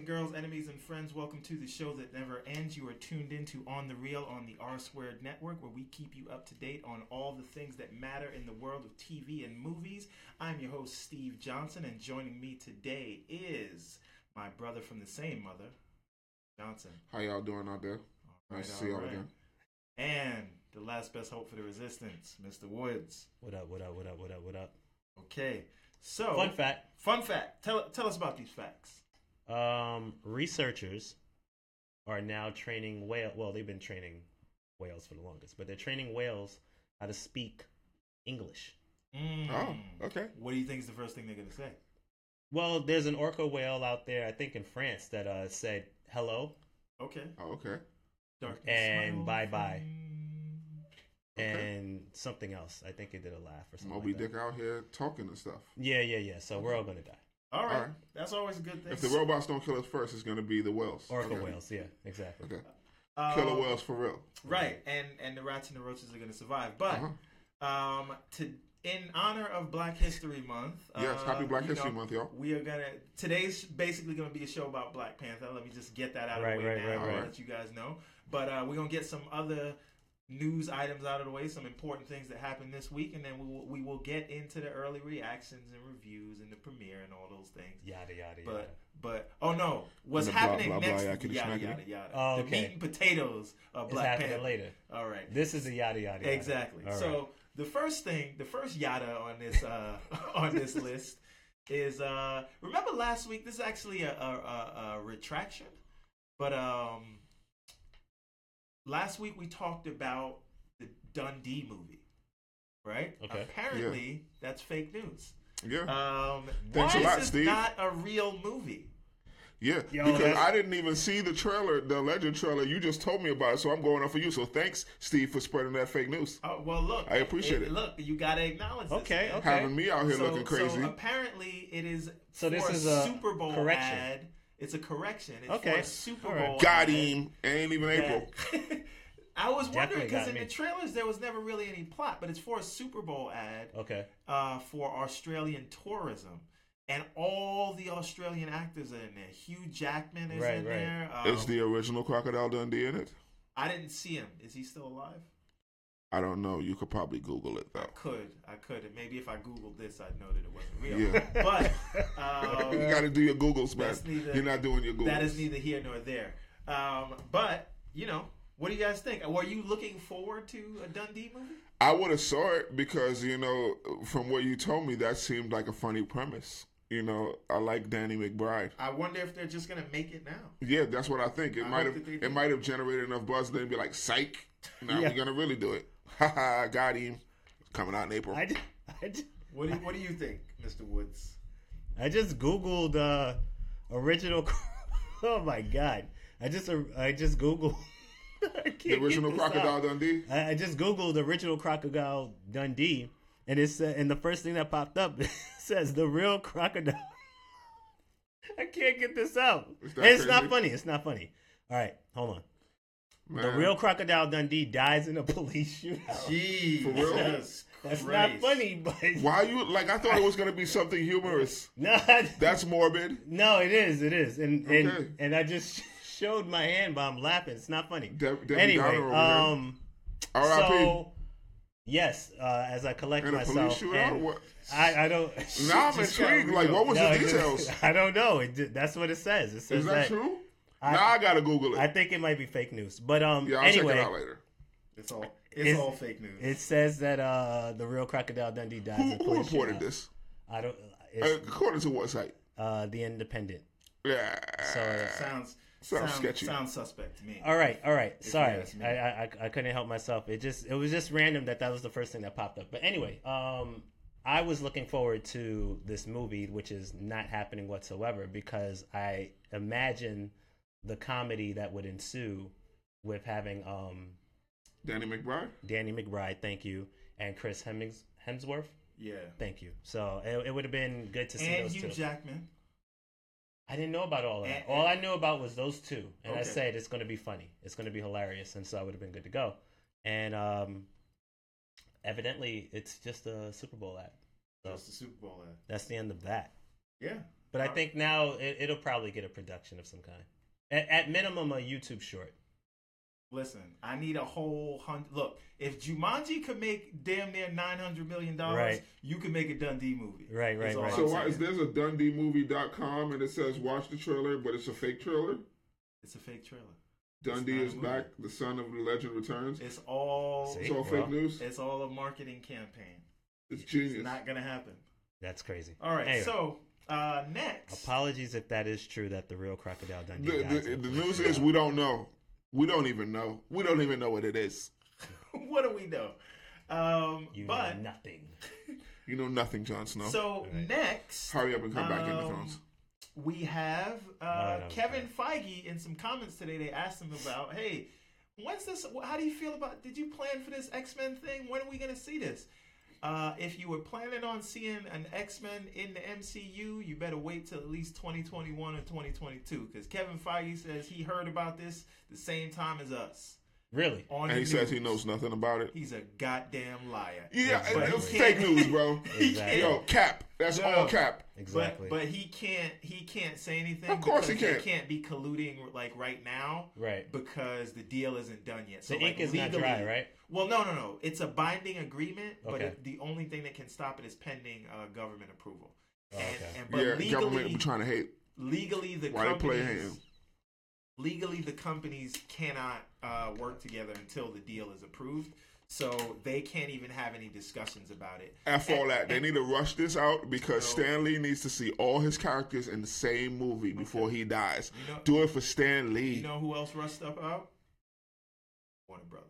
and gentlemen, boys and girls, enemies and friends, welcome to the show that never ends. You are tuned into On the Real on the R Squared Network, where we keep you up to date on all the things that matter in the world of TV and movies. I'm your host, Steve Johnson, and joining me today is my brother from the same mother, Johnson. How y'all doing out there? All Nice to see y'all all right. again. And the last best hope for the resistance, Mr. Woods. What up? What up? What up? What up? What up? Okay, so Fun fact: fun fact. Tell tell us about these facts. Um, researchers are now training whale. Well, they've been training whales for the longest, but they're training whales how to speak English. Mm. Oh, okay. What do you think is the first thing they're gonna say? Well, there's an orca whale out there, I think in France, that uh, said hello Okay. Oh, okay. Darkness, And bye-bye. Okay. and something else. I think it did a laugh or something. Moby like that. Dick out here talking and stuff. Yeah, yeah, yeah. So we're all gonna die. All right. All right. That's always a good thing. If the robots don't kill us first, it's gonna be the whales. Orca okay. whales. Yeah, exactly. Okay. Um, Killer whales for real. Right, and and the rats and the roaches are going to survive. But Uh-huh. um, to in honor of Black History Month. Yes, uh, happy Black History know, Month, y'all. We are gonna today's basically gonna be a show about Black Panther. Let me just get that out of the way right, now, right, right. let you guys know. But uh, we're gonna get some other news items out of the way, some important things that happened this week, and then we will we will get into the early reactions and reviews and the premiere and all those things. Yada yada yada. But but oh no, what's And the blah, happening blah, blah, next? yakety yada smackety. yada yada. Oh, The meat and potatoes of it's Black happening Panther. later. All right. This is a yada yada. yada. Exactly. All right. So the first thing, the first yada on this uh, on this list is uh, remember last week. This is actually a, a, a, a retraction, but um, last week we talked about the Dundee movie, right? Okay. Apparently, that's fake news. Yeah. Um, Thanks why a lot, is Steve. not a real movie? yeah. Yo, because that's- I didn't even see the trailer, the legend trailer. You just told me about it, so I'm going off for you. So thanks, Steve, for spreading that fake news. Oh well, look. I appreciate it. Look, you got to acknowledge. This, Okay, man. okay. Having me out here so, looking crazy. So apparently, it is. So this for is a Super Bowl correction. ad. It's a correction. It's Okay, for a Super all right. Bowl. Got ad him. Ain't even April. I was wondering because in me. the trailers there was never really any plot, but it's for a Super Bowl ad Okay. uh, for Australian tourism. And all the Australian actors are in there. Hugh Jackman is Right, in right. there. Um, Is the original Crocodile Dundee in it? I didn't see him. Is he still alive? I don't know. You could probably Google it I though. could. I could. And maybe if I Googled this, I'd know that it wasn't real. Yeah. But um, you got to do your Googles, man. That's neither- You're not doing your Googles. that is neither here nor there. Um, but you know, what do you guys think? Were you looking forward to a Dundee movie? I would have saw it because you know, from what you told me, that seemed like a funny premise. You know, I like Danny McBride. I wonder if they're just gonna make it now. Yeah, that's what I think. It I might have that they do. it might have generated enough buzz. Then be like, "Psych! Now Yeah. we're gonna really do it." Haha, got him. Coming out in April. I, ju- I, ju- What do you, What do you think, Mr. Woods? I just googled uh, original. Oh my god! I just I just googled. I can't the original Crocodile out. Dundee. I, I just googled original crocodile Dundee, and it's uh, and the first thing that popped up says the real crocodile. I can't get this out. Is And it's not funny. It's not funny. All right, hold on. The real crocodile Dundee dies in a police shootout. Gee, For real? Jesus That's not funny, but Why you like? I thought it was gonna be something humorous. no, That's morbid. no, it is, it is, and and Okay. and I just showed my hand, but I'm laughing. It's not funny. De- Debbie anyway, um, R.I.P. so yes, uh, as I collect In a police myself, shootout. and What? I, I don't. Now I'm intrigued. Like, what was No, the it details? I don't know. It, that's what it says. It says Is that true? I- now I gotta Google it. I think it might be fake news, but um, yeah, I'll anyway, check it out later. It's all It's It's- all fake news. it says that uh, the real crocodile Dundee dies. Who, who reported shootout. this? I don't. Uh, It's according to what site? uh, the Independent. Yeah. So sounds Sounds sounds sketchy. Sounds suspect to me. All right, all right. you Sorry, ask me. I, I I- I couldn't help myself. It just it was just random that that was the first thing that popped up. But anyway, um, I was looking forward to this movie, which is not happening whatsoever because I imagine the comedy that would ensue with having um Danny McBride. Danny McBride, thank you, and Chris Hemmings, Hemsworth, Yeah. thank you. So it, it would have been good to see And those Hugh two. Jackman. I didn't know about all of that. And- all I knew about was those two, and I Okay. said it's going to be funny. It's going to be hilarious, and so I would have been good to go. And um, evidently, it's just a Super Bowl ad. So Just the Super Bowl ad. that's the end of that. Yeah. But I think now it, it'll probably get a production of some kind. At, at minimum, a YouTube short. Listen, I need a whole hundred. Look, if Jumanji could make damn near nine hundred million dollars, Right. you could make a Dundee movie. Right, right, That's all right. So why is there's a DundeeMovie.com and it says watch the trailer, but it's a fake trailer? It's a fake trailer. Dundee is back. The son of the legend returns. It's all. See? It's all well, fake news. It's all a marketing campaign. It's It's genius. not gonna happen. That's crazy. All right. Anyway, So uh, next, apologies if that is true that the real crocodile Dundee. The, dies the, the news is we don't know. We don't even know. We don't even know what it is. what do we know? Um, you but know nothing. You know nothing, Jon Snow. so Right. next, Hurry up and come back, Game of um, Thrones. we have uh, No, no, Kevin Feige in some comments today. They asked him about, hey, when's this? How do you feel about? Did you plan for this X Men thing? When are we going to see this? Uh, if you were planning on seeing an X Men in the MCU, you better wait till at least 2021 or 2022 because Kevin Feige says he heard about this the same time as us. Really? On And the he says he knows nothing about it. He's a goddamn liar. Yeah, Exactly. it's fake news, bro. Exactly. Yo, cap. That's No. all cap. Exactly. But but he can't he can't say anything. Of course he can't. They can't be colluding like right now right. because the deal isn't done yet. So The like, ink is not dry, right? Well, no, no, no. It's a binding agreement, but it, the only thing that can stop it is pending uh, government approval. Oh, and, okay. and but Yeah, legally, government be trying to hate. legally the Why they play companies him? Legally the companies cannot uh, work together until the deal is approved. So they can't even have any discussions about it. F all that. They need to rush this out because No. Stan Lee needs to see all his characters in the same movie before he dies. You know- Do it for Stan Lee. You know who else rushed stuff out? Warner Brothers.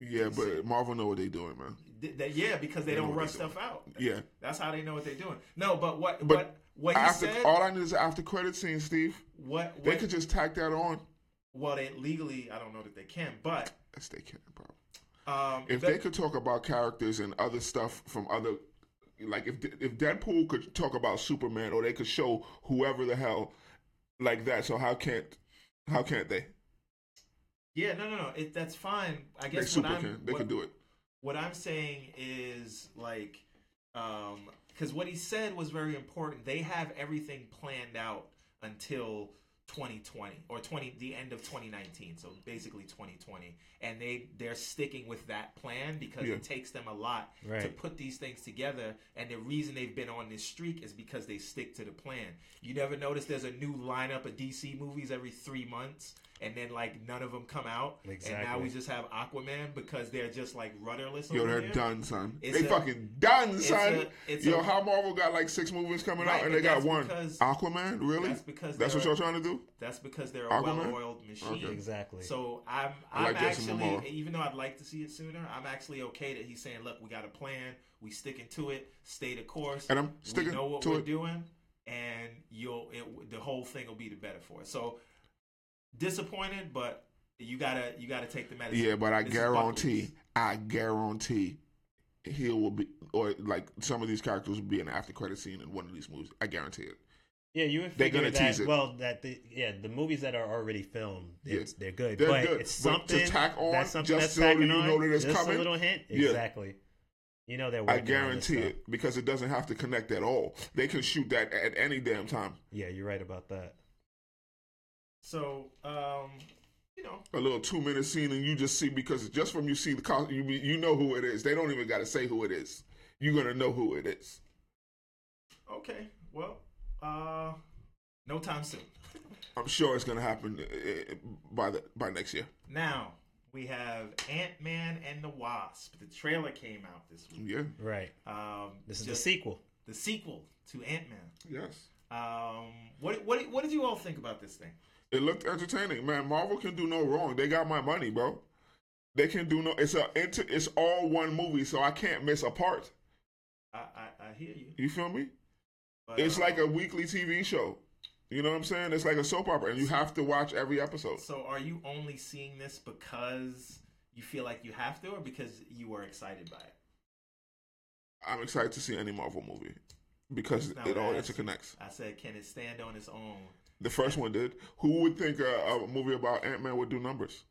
yeah, but Marvel know what they're doing, man. Th- that- yeah, because they They don't rush stuff out. Yeah. That's how they know what they're doing. No, but what But what what he After said all I need is an after credit scene, Steve. what, They could just tack that on. well they legally I don't know that they can, but Yes, they can, bro. um If the- they could talk about characters and other stuff from other, like if if Deadpool could talk about Superman, or they could show whoever the hell like that. So how can't how can't they? yeah, no no no, it, that's fine. I guess what super I'm can. They what, could do it. what I'm saying is like um because what he said was very important. They have everything planned out until 2020 or 20 the end of 2019 so basically 2020 and they they're sticking with that plan because Yeah. it takes them a lot to put these things together. And the reason they've been on this streak is because they stick to the plan. You never notice there's a new lineup of dc movies every three months and then like none of them come out and now we just have aquaman because they're just like rudderless Yo, over they're there. done, son. It's they a- fucking done, it's son. a- it's Yo, a- how Marvel got like six movies coming Right, out and they got one. because- Aquaman, really? that's because That's what they're- y'all trying to do? That's because they're a Aquaman? well-oiled machine. Okay. Exactly. So I'm, I I'm like actually, even though I'd like to see it sooner, I'm actually okay that he's saying, "Look, we got a plan. We sticking to it. Stay the course. And I'm sticking we know what to we're it. doing, and you'll, it, the whole thing will be the better for it. So disappointed, but you gotta, you gotta take the medicine. Yeah, but I This guarantee, I guarantee he will be, or like some of these characters will be in the after credit scene in one of these movies. I guarantee it. yeah, you would They're figure gonna that. tease it. Well, that the yeah the movies that are already filmed, Yeah. they're good. They're but good. it's But to something tack on, that's something just that's so you on. know that it's just coming. a little hint. Yeah. Exactly. You know they're I working on this guarantee it because it doesn't have to connect at all. They can shoot that at any damn time. Yeah, you're right about that. So, um, you know, A little two minute scene, and you just see because just from you see the co- you you know who it is. They don't even got to say who it is. You're gonna know who it is. okay, well, uh, no time soon. I'm sure it's gonna happen uh, by the by next year. Now we have Ant Man and the Wasp. The trailer came out this week. Yeah. Right. Um, This is the sequel. the sequel to Ant Man. Yes. Um, what what what did you all think about this thing? It looked entertaining, man. Marvel can do no wrong. They got my money, bro. They can do no. It's a. It's, it's all one movie, so I can't miss a part. I I, I hear you. You feel me? But, It's like a um, weekly TV show. You know what I'm saying? It's like a soap opera, and you have to watch every episode. So are you only seeing this because you feel like you have to, or because you were excited by it? I'm excited to see any Marvel movie because it all you. interconnects. I said, can it stand on its own? The first one did. Who would think a, a movie about Ant Man would do numbers?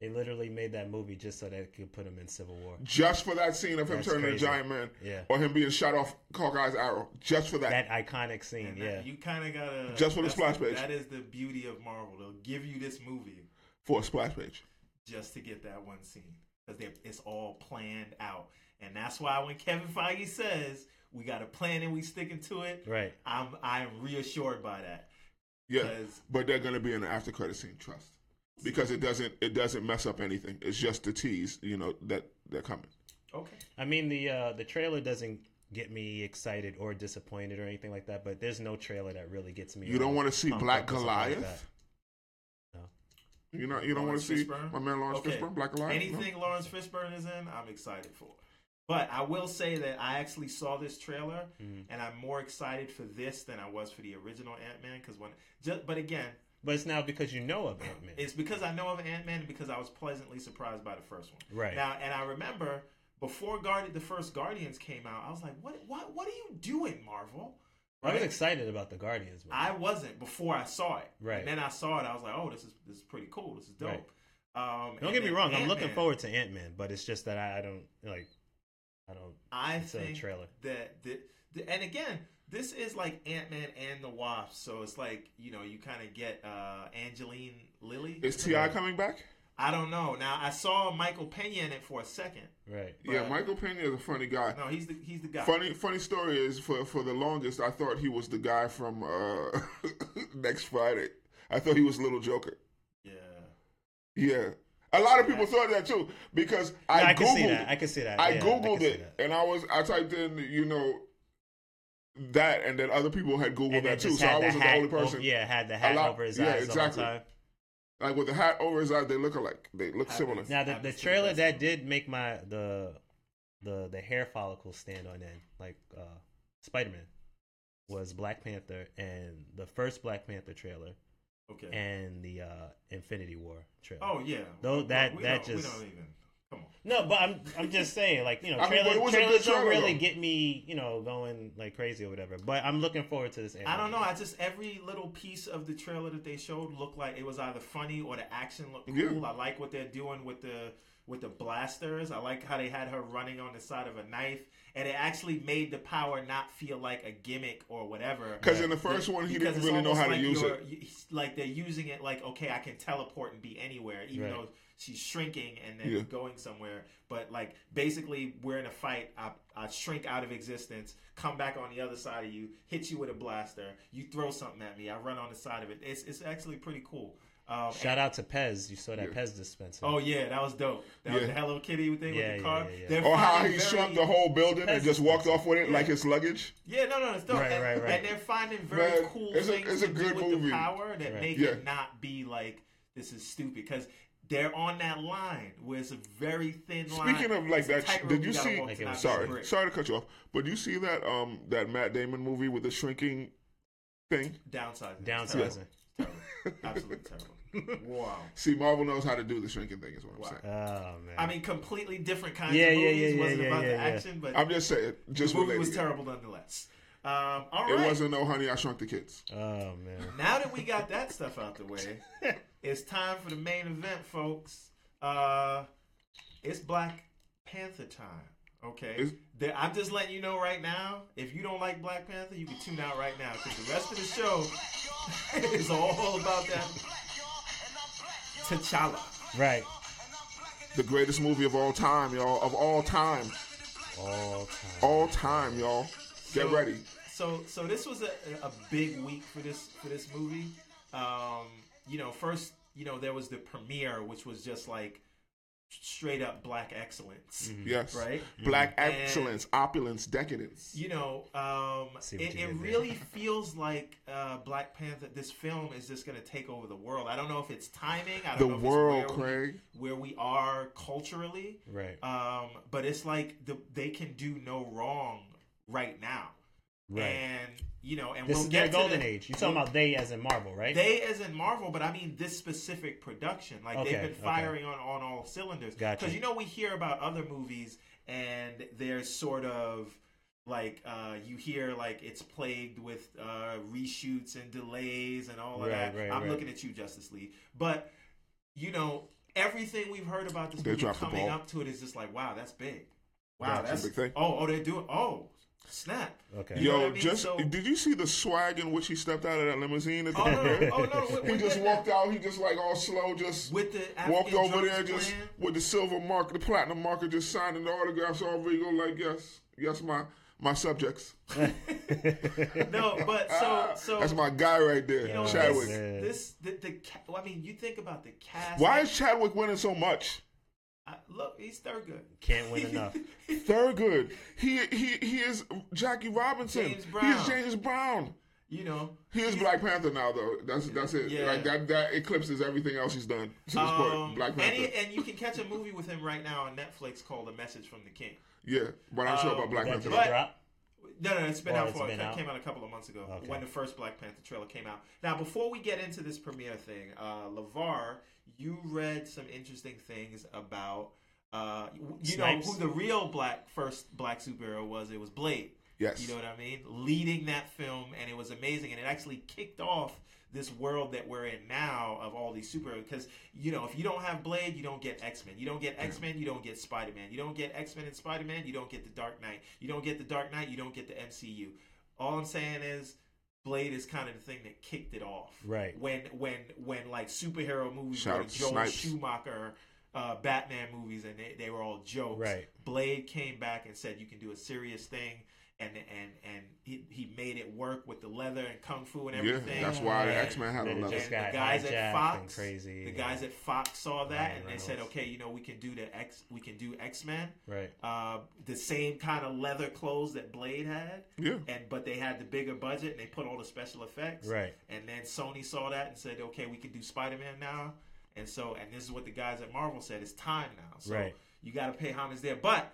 They literally made that movie just so they could put him in Civil War. Just for that scene of him That's turning crazy. a giant man, Yeah. or him being shot off Hawkeye's arrow, just for that. That iconic scene, And yeah. that- you kind of gotta Just for the splash page. That is the beauty of Marvel. They'll give you this movie for a splash page. just to get that one scene because it's all planned out, and that's why when Kevin Feige says we got a plan and we sticking to it, Right. I'm I'm reassured by that. Yeah, but they're going to be in the after credit scene. Trust, because it doesn't it doesn't mess up anything. It's just the tease, you know, that they're coming. Okay. I mean the uh, the trailer doesn't get me excited or disappointed or anything like that, but there's no trailer that really gets me. You don't want to see Black up like Goliath. No. You know, you don't want to see Fishburne? my man Laurence Okay. Fishburne, Black Goliath. No? Anything Laurence Fishburne is in, I'm excited for. But I will say that I actually saw this trailer, Mhm. and I'm more excited for this than I was for the original Ant Man. Because when, just, but again, But it's now because you know of Ant Man. it's because I know of Ant Man, because I was pleasantly surprised by the first one. Right. now, and I remember before Guardian, the first Guardians came out, I was like, "What? What? What are you doing, Marvel?" I was excited about the Guardians. movie. I wasn't before I saw it. Right. And then I saw it. I was like, "Oh, this is this is pretty cool. This is dope." Right. Um, Don't get me wrong. I'm looking forward to Ant Man, but it's just that I, I don't like. I don't. I It's a think trailer. that the, the and again, this is like Ant Man and the Wasp, so it's like you know you kind of get uh Angeline Lilly. Is T.I. coming back? I don't know. Now I saw Michael Pena in it for a second. Right. yeah, Michael Pena is a funny guy. No, he's the he's the guy. Funny, funny story is for for the longest, I thought he was the guy from uh, Next Friday. I thought he was Little Joker. Yeah. Yeah, a lot of people thought that too because I, No, I googled. can see that. I can see that. I Yeah, googled can see it, and I was I typed in you know that, and then other people had googled And that too. So I wasn't the only person. Over, yeah, had the hat lot- over his yeah, eyes exactly. the time. Like with the hat over his eyes, they look alike. They look Happens. similar. Now the, the Happens to the trailer that did make my the the the hair follicles stand on end, like uh, Spider Man, was Black Panther and the first Black Panther trailer Okay. and the uh, Infinity War trailer. oh yeah. Though that- we that don't, we just- don't even. Come on. No, but I'm I'm just saying, like you know, I mean, trailers, it was a good trailers don't trailer, really though. get me, you know, going like crazy or whatever. But I'm looking forward to this. I don't know. I just every little piece of the trailer that they showed looked like it was either funny or the action looked cool. Yeah. I like what they're doing with the with the blasters. I like how they had her running on the side of a knife, and it actually made the power not feel like a gimmick or whatever. Because in the first one, he Because didn't really know almost how to use it. Like they're using it like, okay, I can teleport and be anywhere, even Right. though she's shrinking and then Yeah. going somewhere. But like basically, we're in a fight. I, I shrink out of existence, come back on the other side of you, hit you with a blaster. You throw something at me, I run on the side of it. It's it's actually pretty cool. Um, Shout out to Pez. You saw that Yeah. Pez dispenser. Oh yeah, that was dope. That was Yeah. the Hello Kitty thing Yeah, with the car. yeah, yeah. They're Or how he shrunk the whole building and just walked off with it Yeah. like his luggage. Yeah, no, no, it's dope. Right, and, right, right. and they're finding very Man, cool it's a- things it's a to good do with movie. the power that Right. make Yeah. it not be like this is stupid because they're on that line where it's a very thin line. Speaking of like It's that, did you see? Like it not was- be a Sorry, brick. sorry to cut you off, but you see that um that Matt Damon movie with the shrinking thing? Downsizing. Downsizing. Terrible. Absolutely terrible. Wow. See, Marvel knows how to do the shrinking thing. Is what I'm Wow. saying. Oh man. I mean, completely different kinds Yeah, of yeah, movies. yeah, wasn't yeah, about yeah, the yeah. action, but I'm just saying, just the movie was it. terrible nonetheless. Um, all It wasn't no Honey I Shrunk the Kids. oh man. Now that we got that stuff out the way, it's time for the main event, folks. Uh, it's Black Panther time. Okay, Is- There- I'm just letting you know right now. If you don't like Black Panther, you can tune out right now because the rest of the show is all about that T'Challa. Right. The greatest movie of all time, y'all. Of all time, All time. all time, y'all. Get So- ready. So so this was a, a big week for this for this movie. Um, you know, first you know there was the premiere, which was just like straight up black excellence, Yes. right? Black And- excellence, opulence, decadence. You know, um, it, you it really feels like uh, Black Panther. This film is just going to take over the world. I don't know if it's timing. I don't The know if world, it's where Craig. We, where we are culturally, Right. um, but it's like the, they can do no wrong right now. Right. And you know, and this we'll is get their to golden the- age. You're talking about they as in Marvel, right? They as in Marvel, but I mean this specific production. Like Okay, they've been okay. firing on, on all cylinders. Gotcha. Because you know we hear about other movies and there's sort of like uh, you hear like it's plagued with uh, reshoots and delays and all of Right, that. right, I'm right. looking at you, Justice League. But you know, everything we've heard about this They movie coming up to it is just like, wow, that's big. Wow, That's a that's big thing. Oh, oh, they're doing. Oh, snap. Okay. You know Yo, what I mean? just So- did you see the swag in which he stepped out of that limousine at the Oh no, premiere? oh no, we- He we just did walked that. out. He just like all slow, just with the walked over there, drums just with the silver mark, the platinum marker, just signing the autographs all Regal. Like yes, yes, my my subjects. No, but so ah, so That's my guy right there, you know Chadwick. this, this the, the well, I mean, you think about the cast. Why is Chadwick winning so much? I, look, he's third good. Can't win enough. Third good. He he he is Jackie Robinson. James He is James Brown. You know, He is Black Panther now, though. That's that's it. Yeah. Like that that eclipses everything else he's done to this um, point. Black and, Panther. he, and you can catch a movie with him right now on Netflix called "A Message from the King." yeah, but I'm sure Um, about Black That Panther. just But- No, no, it's been Or out for been it out? came out a couple of months ago Okay. when the first Black Panther trailer came out. Now, before we get into this premiere thing, uh, Lavar, you read some interesting things about uh, you know who the real black first black superhero was. It was Blade. yes. You know what I mean? Leading that film, and it was amazing, and it actually kicked off this world that we're in now of all these superheroes. Because you know, if you don't have Blade, you don't get X Men. You don't get X Men, you don't get Spider Man. You don't get X Men and Spider Man, you don't get the Dark Knight. You don't get the Dark Knight, you don't get the MCU. All I'm saying is. Blade is kind of the thing that kicked it off. Right. When when when like superhero movies Shout were Joel Snipes. Schumacher, uh, Batman movies, and they, they were all jokes. Right. Blade came back and said you can do a serious thing, and and and he, he made it work with the leather and kung fu and everything. Yeah, everything. that's why the X Men had Then a it level. just and got the guys at Fox, crazy, the yeah. guys at Fox saw that Ryan and they said, okay, you know, we can do the X, we can do X Men, Right. uh, the same kind of leather clothes that Blade had, Yeah. and but they had the bigger budget and they put all the special effects, Right. And then Sony saw that and said, okay, we can do Spider Man now, and so and this is what the guys at Marvel said, it's time now, so Right. you got to pay homage there, but.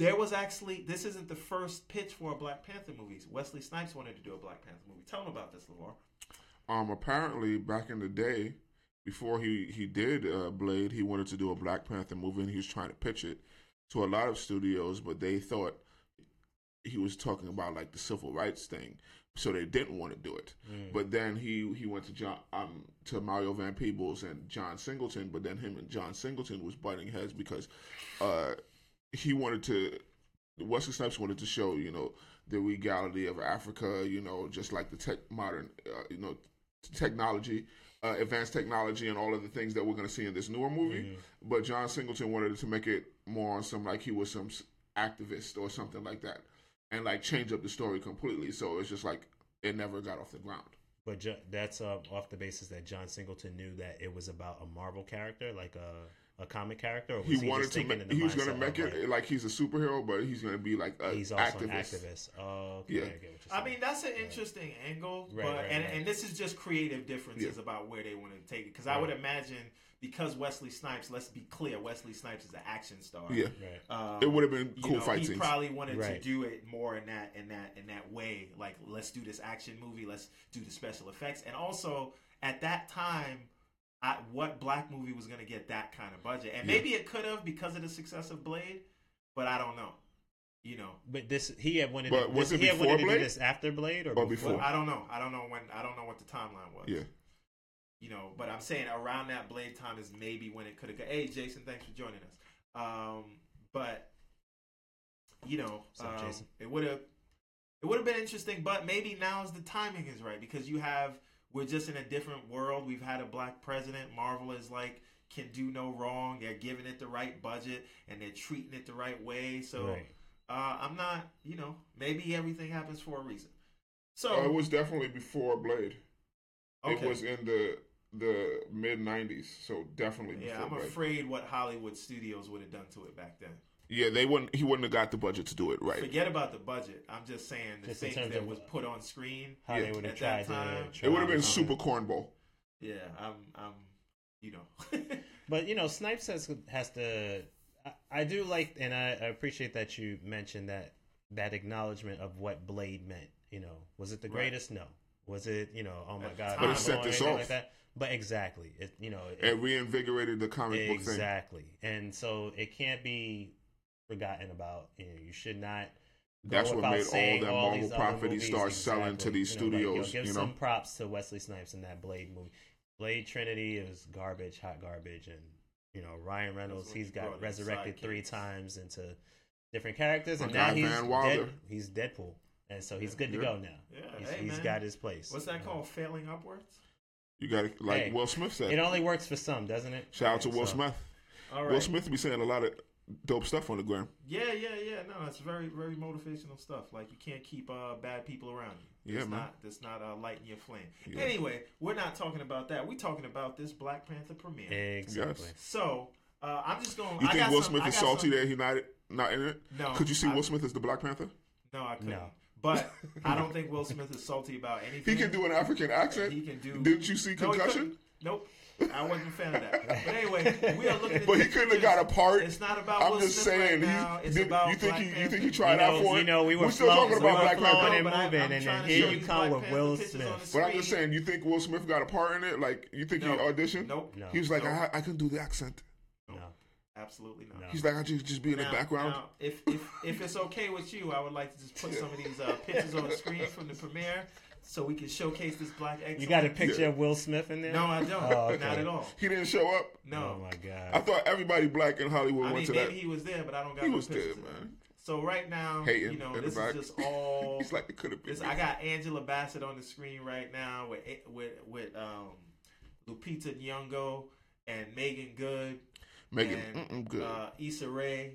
There was actually this isn't the first pitch for a Black Panther movie. Wesley Snipes wanted to do a Black Panther movie. Tell him about this, Lavar. Um, apparently back in the day, before he he did uh, Blade, he wanted to do a Black Panther movie, and he was trying to pitch it to a lot of studios, but they thought he was talking about like the civil rights thing, so they didn't want to do it. Mm. But then he he went to John um to Mario Van Peebles and John Singleton, but then him and John Singleton was butting heads because uh he wanted to Wesley Snipes wanted to show you know the regality of Africa, you know, just like the tech modern uh, you know technology. Uh, advanced technology and all of the things that we're going to see in this newer movie, Mm-hmm. but John Singleton wanted to make it more on some like he was some activist or something like that, and like change up the story completely. So it's just like it never got off the ground. But jo- that's uh, off the basis that John Singleton knew that it was about a Marvel character, like a, a comic character. Or was he, he, wanted just to thinking make in the he was going to make it like, like he's a superhero but he's going to be like a he's also activist. an activist. Oh, okay. Yeah. I, get what you're I mean, that's an interesting angle, Right, but right, and, right. and this is just creative differences Yeah. about where they want to take it. Because I would imagine because Wesley Snipes, let's be clear, Wesley Snipes is an action star. yeah right. um, it would have been you cool know, fight he scenes probably wanted to do it more in that in that in that way. Like, let's do this action movie. Let's do the special effects. And also at that time, I, what black movie was going to get that kind of budget? And Yeah. maybe it could have because of the success of Blade, but I don't know. You know, But this he had wanted. But to, was this, it he had before wanted to Blade? do this after Blade or, Or Well, before? I don't know. I don't know when. I don't know what the timeline was. yeah You know, but I'm saying around that Blade time is maybe when it could have. Gone. Hey, Jason, thanks for joining us. Um, but you know, What's up, um, Jason? it would have. It would have been interesting, but maybe now's the timing is right because you have we're just in a different world. We've had a black president. Marvel is like can do no wrong. They're giving it the right budget and they're treating it the right way. So Right. uh, I'm not, you know, maybe everything happens for a reason. So Uh, it was definitely before blade okay. it was in the the mid 90s so definitely before yeah, I'm blade afraid what Hollywood studios would have done to it back then. Yeah they wouldn't he wouldn't have got the budget to do it right Forget about the budget. I'm just saying the Just things that was put on screen. How Yeah. they would have At tried that time, to. it would have been try- super cornball Yeah, I'm, I'm, you know. But you know, Snipes has has to. I, I do like, and I, I appreciate that you mentioned that that acknowledgement of what Blade meant. You know, was it the Right. greatest? No. Was it? You know, oh my god. But it set this off. like that. But exactly, it you know, it, it reinvigorated the comic book thing exactly, and so it can't be forgotten about. You know, you should not. That's what made all that all Marvel property movies start selling to these You know, like, yo, studios, give you some know? props to Wesley Snipes in that Blade movie. Blade Trinity is garbage, hot garbage, and you know Ryan Reynolds. when He's you brought got resurrected three sidekicks. times into different characters, and now he's dead, he's Deadpool, and so he's good to Yeah. go now. Yeah, he's, hey, he's man. got his place. What's that called? Failing upwards. You got to like Hey, Will Smith said. It only works for some, doesn't it? Shout out to Will So- Smith. All Will. Smith be saying a lot of dope stuff on the gram. Yeah, yeah, yeah. No, it's very, very motivational stuff. Like you can't keep uh, bad people around you. Yeah, it's man. not. That's not uh, lighting your flame. Yeah. Anyway, we're not talking about that. We're talking about this Black Panther premiere. Exactly. Yes. So uh, I'm just going. You I think got Will some- Smith I is salty some- that he's not not in it? No, Could you see I- Will Smith as the Black Panther? No, I couldn't. No. But I don't think Will Smith is salty about anything. He can do an African accent. He can do. Didn't you see Concussion? couldn't. Nope. I wasn't a fan of that. But anyway, we are looking at But he couldn't have got a part. It's not about I'm Will just Smith saying. right now. It's did, about you think Black he, you think he tried You out for it? you it? know, we were still talking about were Black Panther. and but I'm- moving, and trying then to here you come with Will Smith. But I'm just saying, you think Will Smith got a part in it? Like, you think No. he auditioned? Nope. No. He was like, No. I, I can do the accent. No. Absolutely not. No. He's like, I just just be in Now- the background. now, if, if if it's okay with you, I would like to just put some of these uh, pictures on the screen from the premiere, so we can showcase this black excellence. You got a picture of Will Smith in there? No, I don't. Oh, okay. Not at all. He didn't show up. No. Oh my god. I thought everybody black in Hollywood I went mean, to maybe that. he was there, but I don't got He no was pictures there, man. So right now, Hating you know, this the is just all. He's like, it could have been. This. I got Angela Bassett on the screen right now with with with um, Lupita Nyong'o and Meagan Good Megan, and good. Uh, Issa Rae.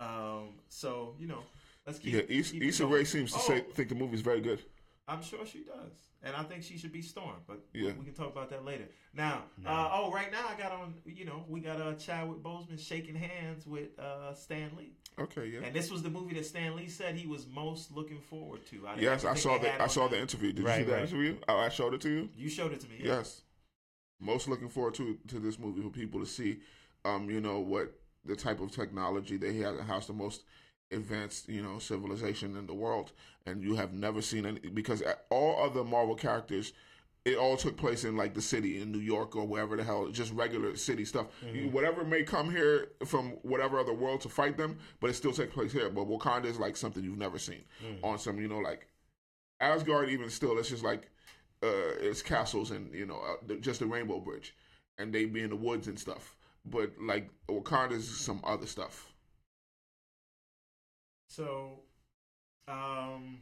Um, so you know, let's keep. yeah, Issa, keep it Issa going. Rae seems to Oh, say think the movie's very good. I'm sure she does, and I think she should be Storm. But Yeah. we can talk about that later. Now, No. uh, oh, right now I got on. You know, we got a uh, Chadwick Boseman shaking hands with uh, Stan Lee, Okay, yeah. and this was the movie that Stan Lee said he was most looking forward to. out of Yes, I saw they the I on saw the interview. Did you Right, see that right. interview? Oh, I showed it to you. You showed it to me. Yeah. Yes. Most looking forward to to this movie for people to see, um, you know what the type of technology they have has the most advanced, you know, civilization in the world, and you have never seen any because all other Marvel characters. It all took place in like the city in New York or wherever the hell, just regular city stuff. You, whatever may come here from whatever other world to fight them, but it still takes place here. But Wakanda is like something you've never seen on some, you know, like Asgard. Even still, it's just like uh, it's castles and you know uh, just the Rainbow Bridge, and they be in the woods and stuff. But like Wakanda is some other stuff. So, um,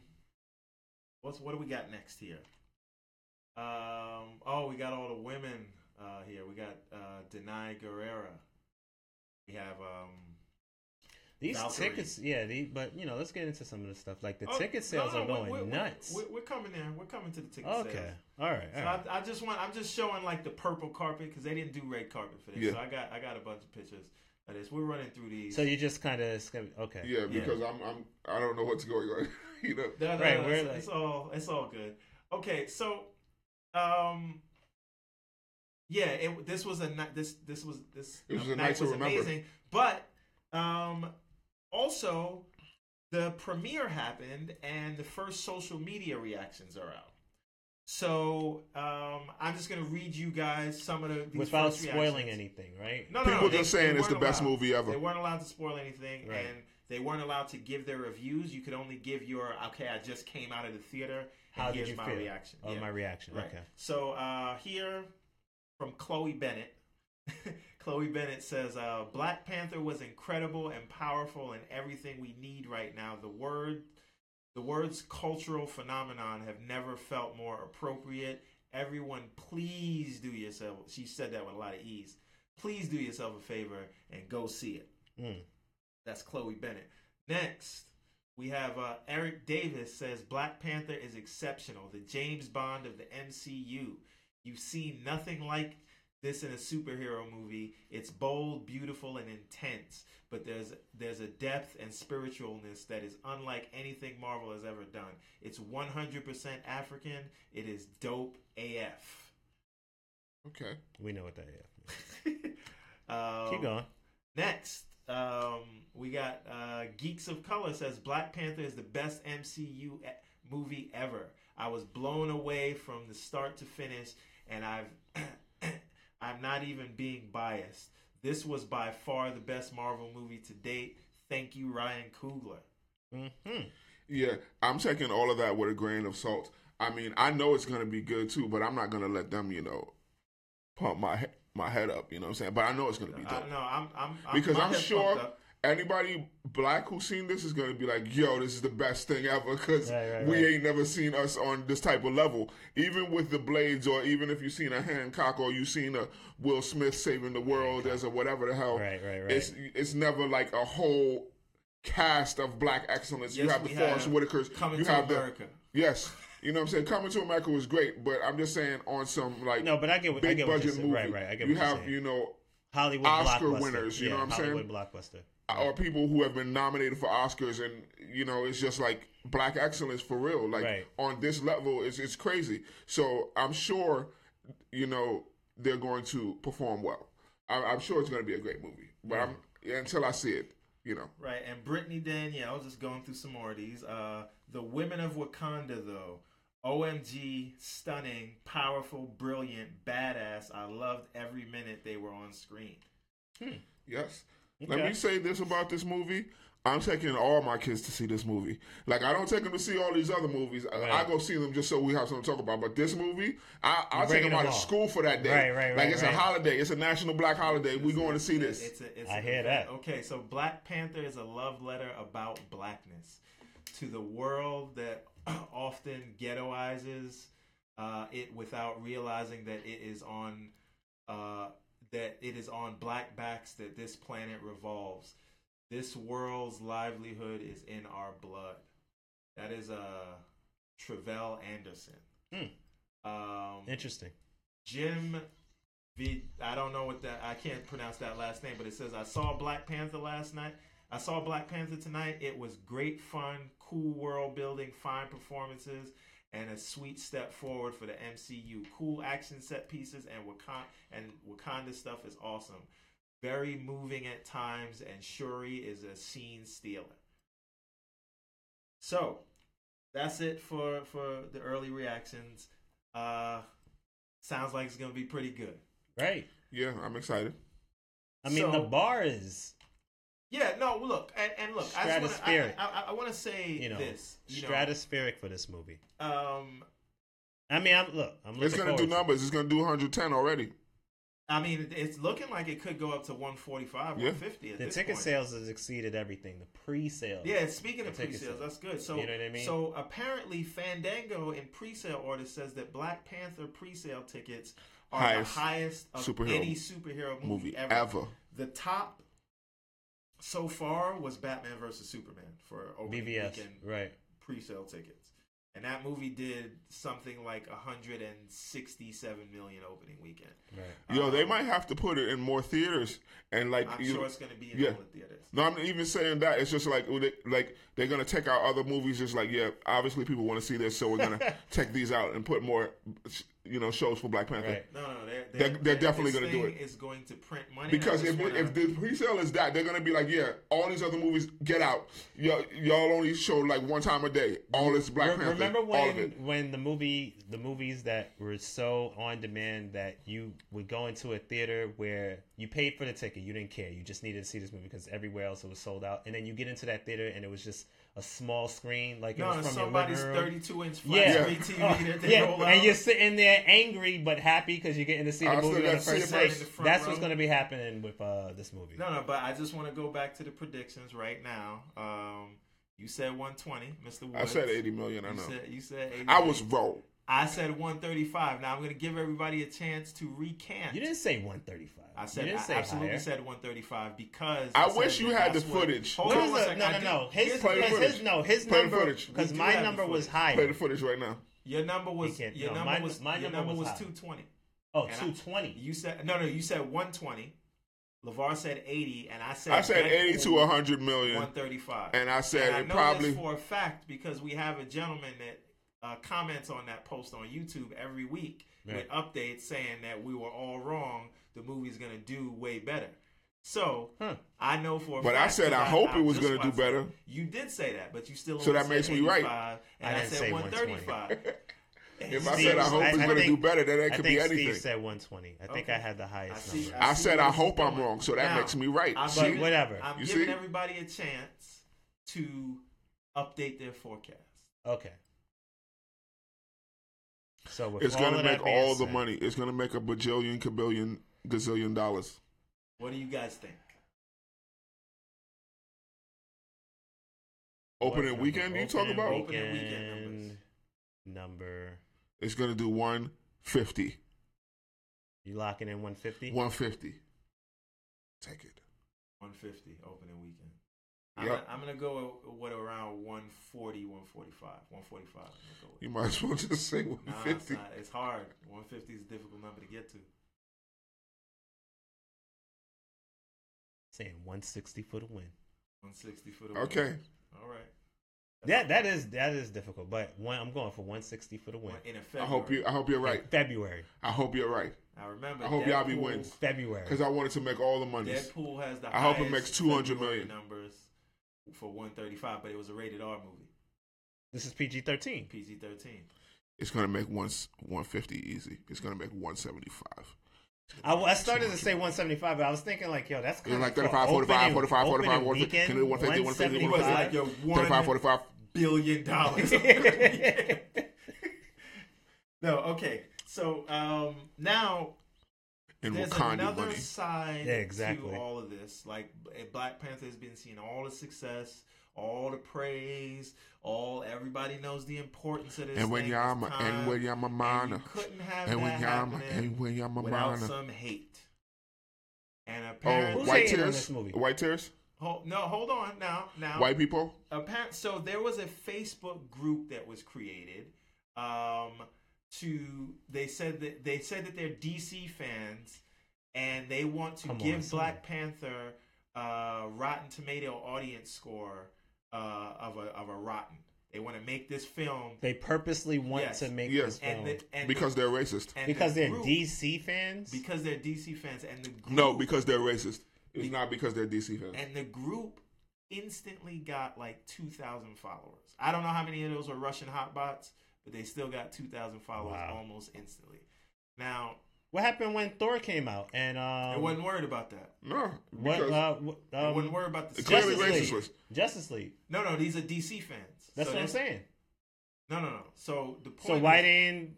what's what do we got next here? Um, oh, we got all the women uh, here. We got uh, Danai Gurira. We have um. These Valkyrie. tickets, yeah, the, but you know, let's get into some of the stuff. Like the oh, ticket sales no, are going we're, we're, nuts. We're, we're coming there. We're coming to the ticket okay, sales. all right, all So right. I, I just want. I'm just showing like the purple carpet because they didn't do red carpet for this. Yeah. So I got I got a bunch of pictures of this. We're running through these. So you just kind of okay. Yeah, because I'm I'm I don't know what's going on. you know, No, no, Right, no, we're it's, like- it's all it's all good. Okay, so um yeah, it, this was a. This this was this It was a night night to was remember. amazing. But um also the premiere happened and the first social media reactions are out. So um I'm just gonna read you guys some of the these Without first spoiling anything, right? No, no, people no, just they- saying they it's the weren't best allowed. movie ever. They weren't allowed to spoil anything, Right. and they weren't allowed to give their reviews. You could only give your okay. I just came out of the theater. And How did here's you my feel? reaction? Oh, Yeah. my reaction. Right. Okay. So uh, here from Chloe Bennet. Chloe Bennet says, uh, "Black Panther was incredible and powerful and everything we need right now. The word, the words cultural phenomenon have never felt more appropriate. Everyone, please do yourself." She said that with a lot of ease. Please do yourself a favor and go see it. Mm. That's Chloe Bennet. Next, we have uh, Erik Davis says Black Panther is exceptional, the James Bond of the MCU. You've seen nothing like this in a superhero movie. It's bold, beautiful, and intense, but there's there's a depth and spiritualness that is unlike anything Marvel has ever done. It's 100% African. It is dope AF. okay. We know what that is. um, Keep going. Next, um, we got uh, Geeks of Color says Black Panther is the best MCU movie ever. I was blown away from the start to finish, and I've I'm not even being biased. This was by far the best Marvel movie to date. Thank you, Ryan Coogler. hmm Yeah, I'm taking all of that with a grain of salt. I mean, I know it's gonna be good too, but I'm not gonna let them, you know, pump my my head up. You know what I'm saying? But I know it's gonna be I, no, I'm, I'm, I'm because I'm sure up. Anybody black who's seen this is gonna be like, "Yo, this is the best thing ever," because Right, right, we right. ain't never seen us on this type of level. Even with the blades, or even if you've seen a Hancock or you've seen a Will Smith saving the world as a whatever the hell, Right, right, right. It's it's never like a whole cast of black excellence. you Yes, have the we Forrest have Whitakers. Coming you to have America. the yes. You know what I'm saying? Coming to America was great, but I'm just saying on some like No, but I get what I big get what you're budget saying. movie. Right, right. I get you what you're have saying. you know Hollywood Oscar blockbuster. winners, you yeah, know what I'm Hollywood blockbuster. Or people who have been nominated for Oscars, and you know, it's just like black excellence for real. Like Right. on this level, it's it's crazy. So I'm sure, you know, they're going to perform well. I, I'm sure it's going to be a great movie, but I'm until I see it, you know. Right, and Britni Danielle, just going through some more of these. Uh, the Women of Wakanda, though. OMG, stunning, powerful, brilliant, badass. I loved every minute they were on screen. Yes. Let me say this about this movie. I'm taking all my kids to see this movie. Like I don't take them to see all these other movies. I- Right. I go see them just so we have something to talk about. But this movie, I, I'll take them out of school for that day. Right, right, Like right, it's right. a holiday. It's a national black holiday. We're going to see this. It's a, it's I hear that. Okay, so Black Panther is a love letter about blackness to the world that often ghettoizes uh, it without realizing that it is on uh, that it is on black backs that this planet revolves. This world's livelihood is in our blood. That is uh, Tre'vell Anderson. Hmm. Um, Interesting. Jim V. I don't know what that. I can't pronounce that last name, but it says I saw Black Panther last night. I saw Black Panther tonight. It was great fun, cool world building, fine performances, and a sweet step forward for the MCU. Cool action set pieces and Wakanda and Wakanda stuff is awesome. Very moving at times, and Shuri is a scene stealer. So, that's it for for the early reactions. Uh, sounds like it's gonna be pretty good. Right. yeah, I'm excited. I mean, So- the bar is Yeah, no, look and, and look. I Stratospheric. wanna- I, I, I want to say you know this. You stratospheric for this movie. um, I mean, I'm look. I'm looking It's gonna do forward to numbers. It's gonna do 110 already. I mean, it's looking like it could go up to 145, Yeah. 150 at The this ticket point. sales has exceeded everything. The pre-sales. Yeah, speaking of pre-sales, sales. that's good. So, You know what I mean? so apparently, Fandango in pre-sale order says that Black Panther pre-sale tickets are Highest the highest of superhero any superhero movie, Movie ever. ever. The top so far was Batman versus Superman for opening BVS. weekend Right. pre-sale tickets, and that movie did something like 167 million opening weekend. Right. Yo, they Um, might have to put it in more theaters and like I'm you- sure it's going to be in yeah. all the theaters. No, I'm even saying that. It's just like like they're gonna take out other movies. Just like yeah, obviously people want to see this, so we're gonna take these out and put more, you know, shows for Black Panther. Right. No, no, they're, They're- they're definitely gonna do it. it. Is going to print money Because if wanna- if the pre-sale is that, they're gonna be like, yeah, all these other movies get out. Y'all, y'all only show like one time a day. All this Black Re- Panther. Remember all of when it. when the movie the movies that were so on demand that you would go into a theater where you paid for the ticket, you didn't care, you just needed to see this movie because everywhere else it was sold out, and then you get into that theater and it was just a small screen, like it was it's from your somebody's living room. 32 inch flat Yeah, screen TV Oh, that they yeah, roll out. and you're sitting there angry but happy because you're getting to see the I movie on the first it night. first. In the front That's row. what's going to be happening with uh, this movie. No, no, but I just want to go back to the predictions right now. Um, you said 120, Mr. Woods. I said 80 million. I You know. said, you said 80. I was wrong. I said 135. Now I'm going to give everybody a chance to recant. You didn't say 135. I said you didn't I say absolutely higher. said 135 because I said wish you had that's the what- footage. Hold What on is one second. no, no, no. His, here's Play the his no, his Play number because my number was higher. Play the footage right now. Your number was your no, number my- was my your number number was was 220. oh, And I- 220. You said no, no. You said 120. Levar said 80, and I said I said 80 to 100 million, 135. and I said And I know probably. this for a fact because we have a gentleman that uh, comments on that post on YouTube every week with updates saying that we were all wrong. The movie's gonna do way better. So Huh. I know for. A But I said said 'cause I hope it was gonna do watched it. better. You did say that, but you still. So that makes me right. And I I, didn't said 135. If I said I hope I- it's going to do better, then it could think be Steve anything. said 120. I think Okay. I had the I highest see. number. I see said I hope I'm wrong, so that Now, makes me right. I'm But whatever. I'm You giving see? everybody a chance to update their forecast. Okay. So with It's going to make being all the money. It's going to make a bajillion, kabillion gazillion dollars. What do you guys think? Opening What weekend, number? you talk Opening about? Opening weekend numbers. number. It's gonna do one fifty. You locking in 150? One fifty. Take it. 150 opening weekend. I'm, Yep. gonna, I'm gonna go with around 140, 145, 145. I'm go. You might as well just say one Nah, it's, not, it's hard. 150 is a difficult number to get to. Saying 160 for the win. 160 for the win. Okay. All right. That that is that is difficult, but one, I'm going for 160 for the win. In a I February. hope you. I hope you're right. February, I hope you're right. I remember, I hope y'all be wins. February. Because I wanted to make all the money. Deadpool has the I hope it makes 200 February million. numbers for 135, but it was a rated R movie, This is PG-13. PG-13. It's gonna make one one fifty easy. It's gonna make one seventy five. I, I started to say 175, but I was thinking like, yo, that's It's kind of like 35, 45, 45, 45, 45, can it 150, 150, He was like, yo, 35, one 45. billion dollars. no, okay. So um, now in there's Wakanda another money. side Yeah, exactly. to all of this. Like eh, Black Panther has been seeing all the success, all the praise, all everybody knows the importance of this. And when thing, y'all, ma- and when y'all, and you mana, couldn't have and that when happening and when y'all, ma- without mana. some hate. And Oh, apparently, Who's white hating on tears, this movie? white tears, Hold, no, hold on now. Now, white people. apparent so there was a facebook group that was created um to they said that they said that they're dc fans and they want to Come give son. black panther uh rotten tomato audience score uh of a of a rotten they want to make this film They purposely want Yes. to make Yes. this film and the, and Because the, they're racist. and because the they're group- DC fans. because they're dc fans and the group, No, because they're racist. It's not because they're DC fans. and the group instantly got like 2,000 followers. I don't know how many of those were Russian hot bots, but they still got 2,000 followers Wow. almost instantly. Now, what happened when Thor came out? And I um, wasn't worried about that. No, what? because Uh, what I wasn't um, worried about the Clearly Justice League. was- Justice League. No, no, these are DC fans. That's So what I'm saying. No, no, no. So the point So why is- didn't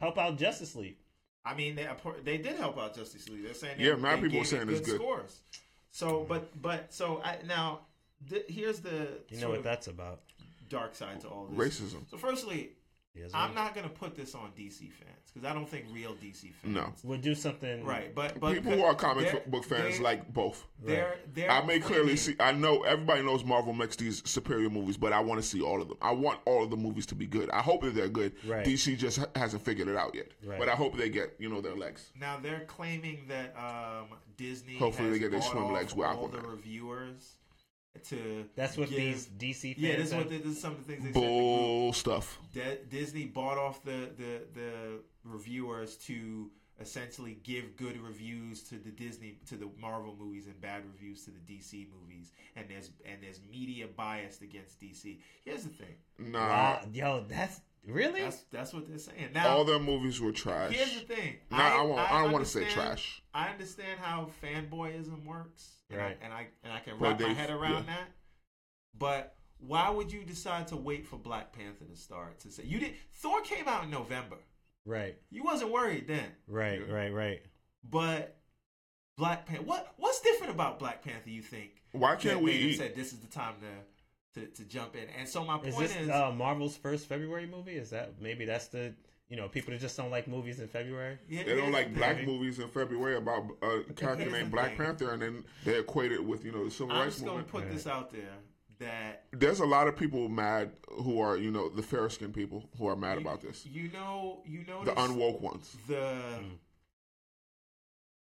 help out Justice League? I mean, they they did help out Justice League. They're saying they, Yeah, mad they people are saying it it's good. scores. So, but but so I, now th- here's the You know what of that's about. dark side to all this. racism. So, firstly, Yes, I'm not gonna put this on DC fans because I don't think real DC fans. No. We'll do something. Right, but but People who are comic book fans they're- like both. they're they're I may clearly see. I know everybody knows Marvel makes these superior movies, but I want to see all of them. I want all of the movies to be good. I hope that they're good. Right. DC just hasn't figured it out yet. Right. But I hope they get you know their legs. Now they're claiming that um, Disney Hopefully has they get their swim legs with all the Aquaman. reviewers to That's what give- these DC fans. yeah. This is what they, this is some of the things they said. in. Bull stuff. Di- Disney bought off the, the the reviewers to essentially give good reviews to the Disney to the Marvel movies and bad reviews to the DC movies, and there's and there's media biased against DC. Here's the thing. Nah, Wow, yo, that's really. That's that's what they're saying. Now, all their movies were trash. here's the thing. Nah, I, won't, I, don't want to say trash. I understand how fanboyism works, and, Right. I, and I and I can Well, wrap my head around yeah. that. But why would you decide to wait for Black Panther to start to say you did? Thor came out in November. right, You wasn't worried then, right, right, right. but Black Panther. What what's different about Black Panther? You think? Why can't we made? Said this is the time to to, to jump in. And so my Is point this is, uh, Marvel's first February movie? Is that maybe that's the you know people that just don't like movies in February? yeah, They don't like black thing. movies in February about a character named Black thing. Panther, and then they equate it with you know the civil rights. I'm rights just gonna put Right. this out there that There's a lot of people mad who are you know the fair skinned people who are mad about this. you know you know The unwoke ones. the Hmm.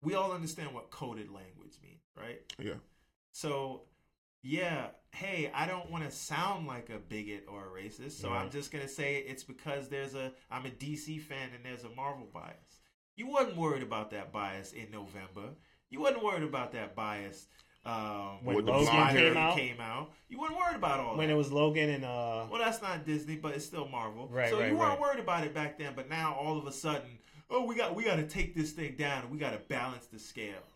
we all understand what coded language means, right? Yeah. So, yeah, hey, I don't want to sound like a bigot or a racist, so I'm just gonna say it's because there's a I'm a DC fan and there's a Marvel bias. You wasn't worried about that bias in November. You wasn't worried about that bias um, When the Logan came out, came out. You weren't worried about all that. when that. it was Logan and uh, Well, that's not Disney, but it's still Marvel. Right, so right, you weren't right. worried about it back then, but now all of a sudden, oh, we got we got to take this thing down. We got to balance the scales.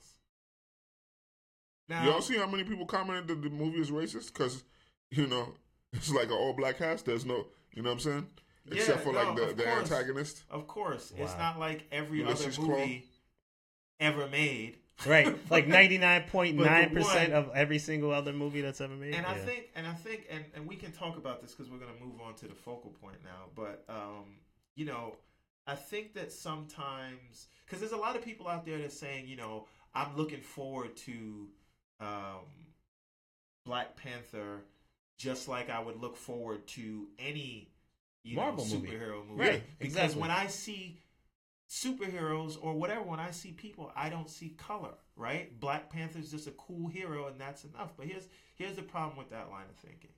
Now, Y'all see how many people commented that the movie is racist? Because you know it's like an all black cast. There's no, you know what I'm saying? Yeah, Except for no, like the, of the course. antagonist. of course, it's not like every Ulysses other movie. ever made. Right, like ninety nine point nine percent of every single other movie that's ever made. And I think, and I think, and, and we can talk about this because we're going to move on to the focal point now. But um, you know, I think that sometimes because there's a lot of people out there that's saying, you know, I'm looking forward to um, Black Panther, just like I would look forward to any you Marvel know, superhero movie. Right, Because exactly. when I see superheroes or whatever, when I see people, I don't see color. Right? Black Panther's just a cool hero, and that's enough. But here's here's the problem with that line of thinking.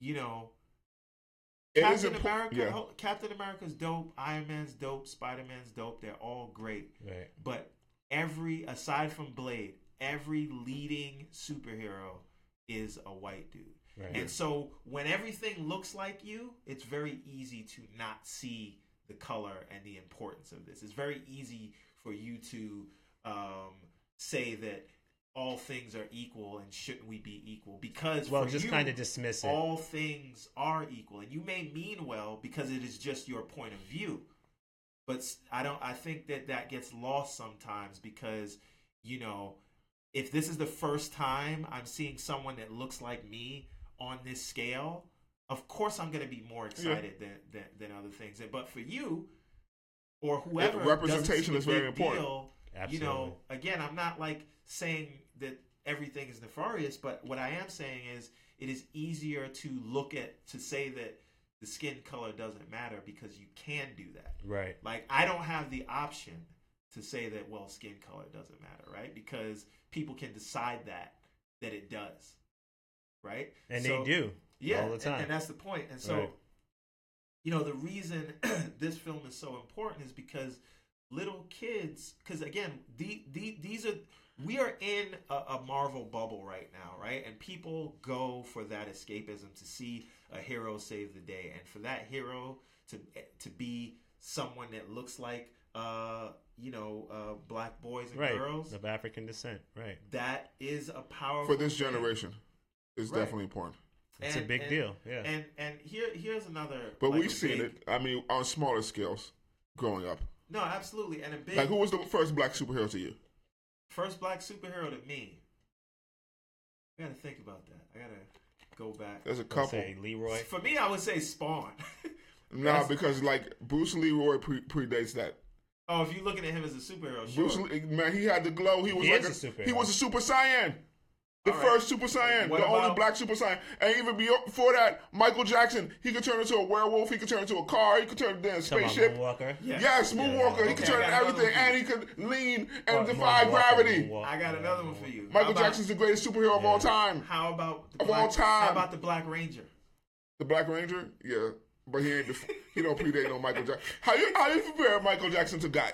You know, It Captain America, yeah. Captain America's dope. Iron Man's dope. Spider Man's dope. They're all great. right. But every aside from Blade, every leading superhero is a white dude. Right. And so when everything looks like you, it's very easy to not see the color and the importance of this. It's very easy for you to um, say that all things are equal and shouldn't we be equal because Well, just kind of dismiss it. all things are equal and you may mean well because it is just your point of view but i don't i think that that gets lost sometimes because you know if this is the first time i'm seeing someone that looks like me on this scale of course i'm going to be more excited than, than than other things but for you or whoever doesn't representation is very important. deal, you know again i'm not like saying that everything is nefarious but what i am saying is it is easier to look at to say that the skin color doesn't matter because you can do that right. like i don't have the option to say that well skin color doesn't matter right because people can decide that that it does right And So- they do. yeah, all the and- time. And, that's the point. And so, Right. you know, the reason this film is so important is because little kids, because again, the, the, these are, we are in a, a Marvel bubble right now, right? And people go for that escapism to see a hero save the day, and for that hero to to be someone that looks like, uh, you know, uh, black boys and Right. girls. Of African descent. Right. That is a powerful for this thing. generation. It's Right. definitely important. It's a big and- deal. Yeah. And and here here's another. But like, we've seen big- it. I mean, on smaller scales, growing up. No, absolutely. And a big Like, who was the first black superhero to you? first black superhero to me. I gotta think about that. I gotta go back. There's a couple. say Leroy. For me, I would say Spawn. Nah, because like Bruce Leroy pre- predates that. Oh, if you're looking at him as a superhero, sure. Bruce, man, he had the glow. He was He like is a, a superhero. he was a super saiyan. The All right. first super saiyan, What the only about- black super saiyan, and even before that, Michael Jackson. He could turn into a werewolf. He could turn into a car. He could turn into a Talking about spaceship. Moonwalker. Yeah. Yes, Moonwalker. Okay, he could I turn got into another everything, one. and he could lean and Or defy Moonwalker, gravity. Moonwalker, I got yeah, another one for you. How Michael about- Jackson's the greatest superhero of all time. How about the Of black, all time. How about the Black Ranger? The Black Ranger, yeah, but he ain't. Def- he don't predate no Michael Jackson. How you how you compare Michael Jackson to Guy?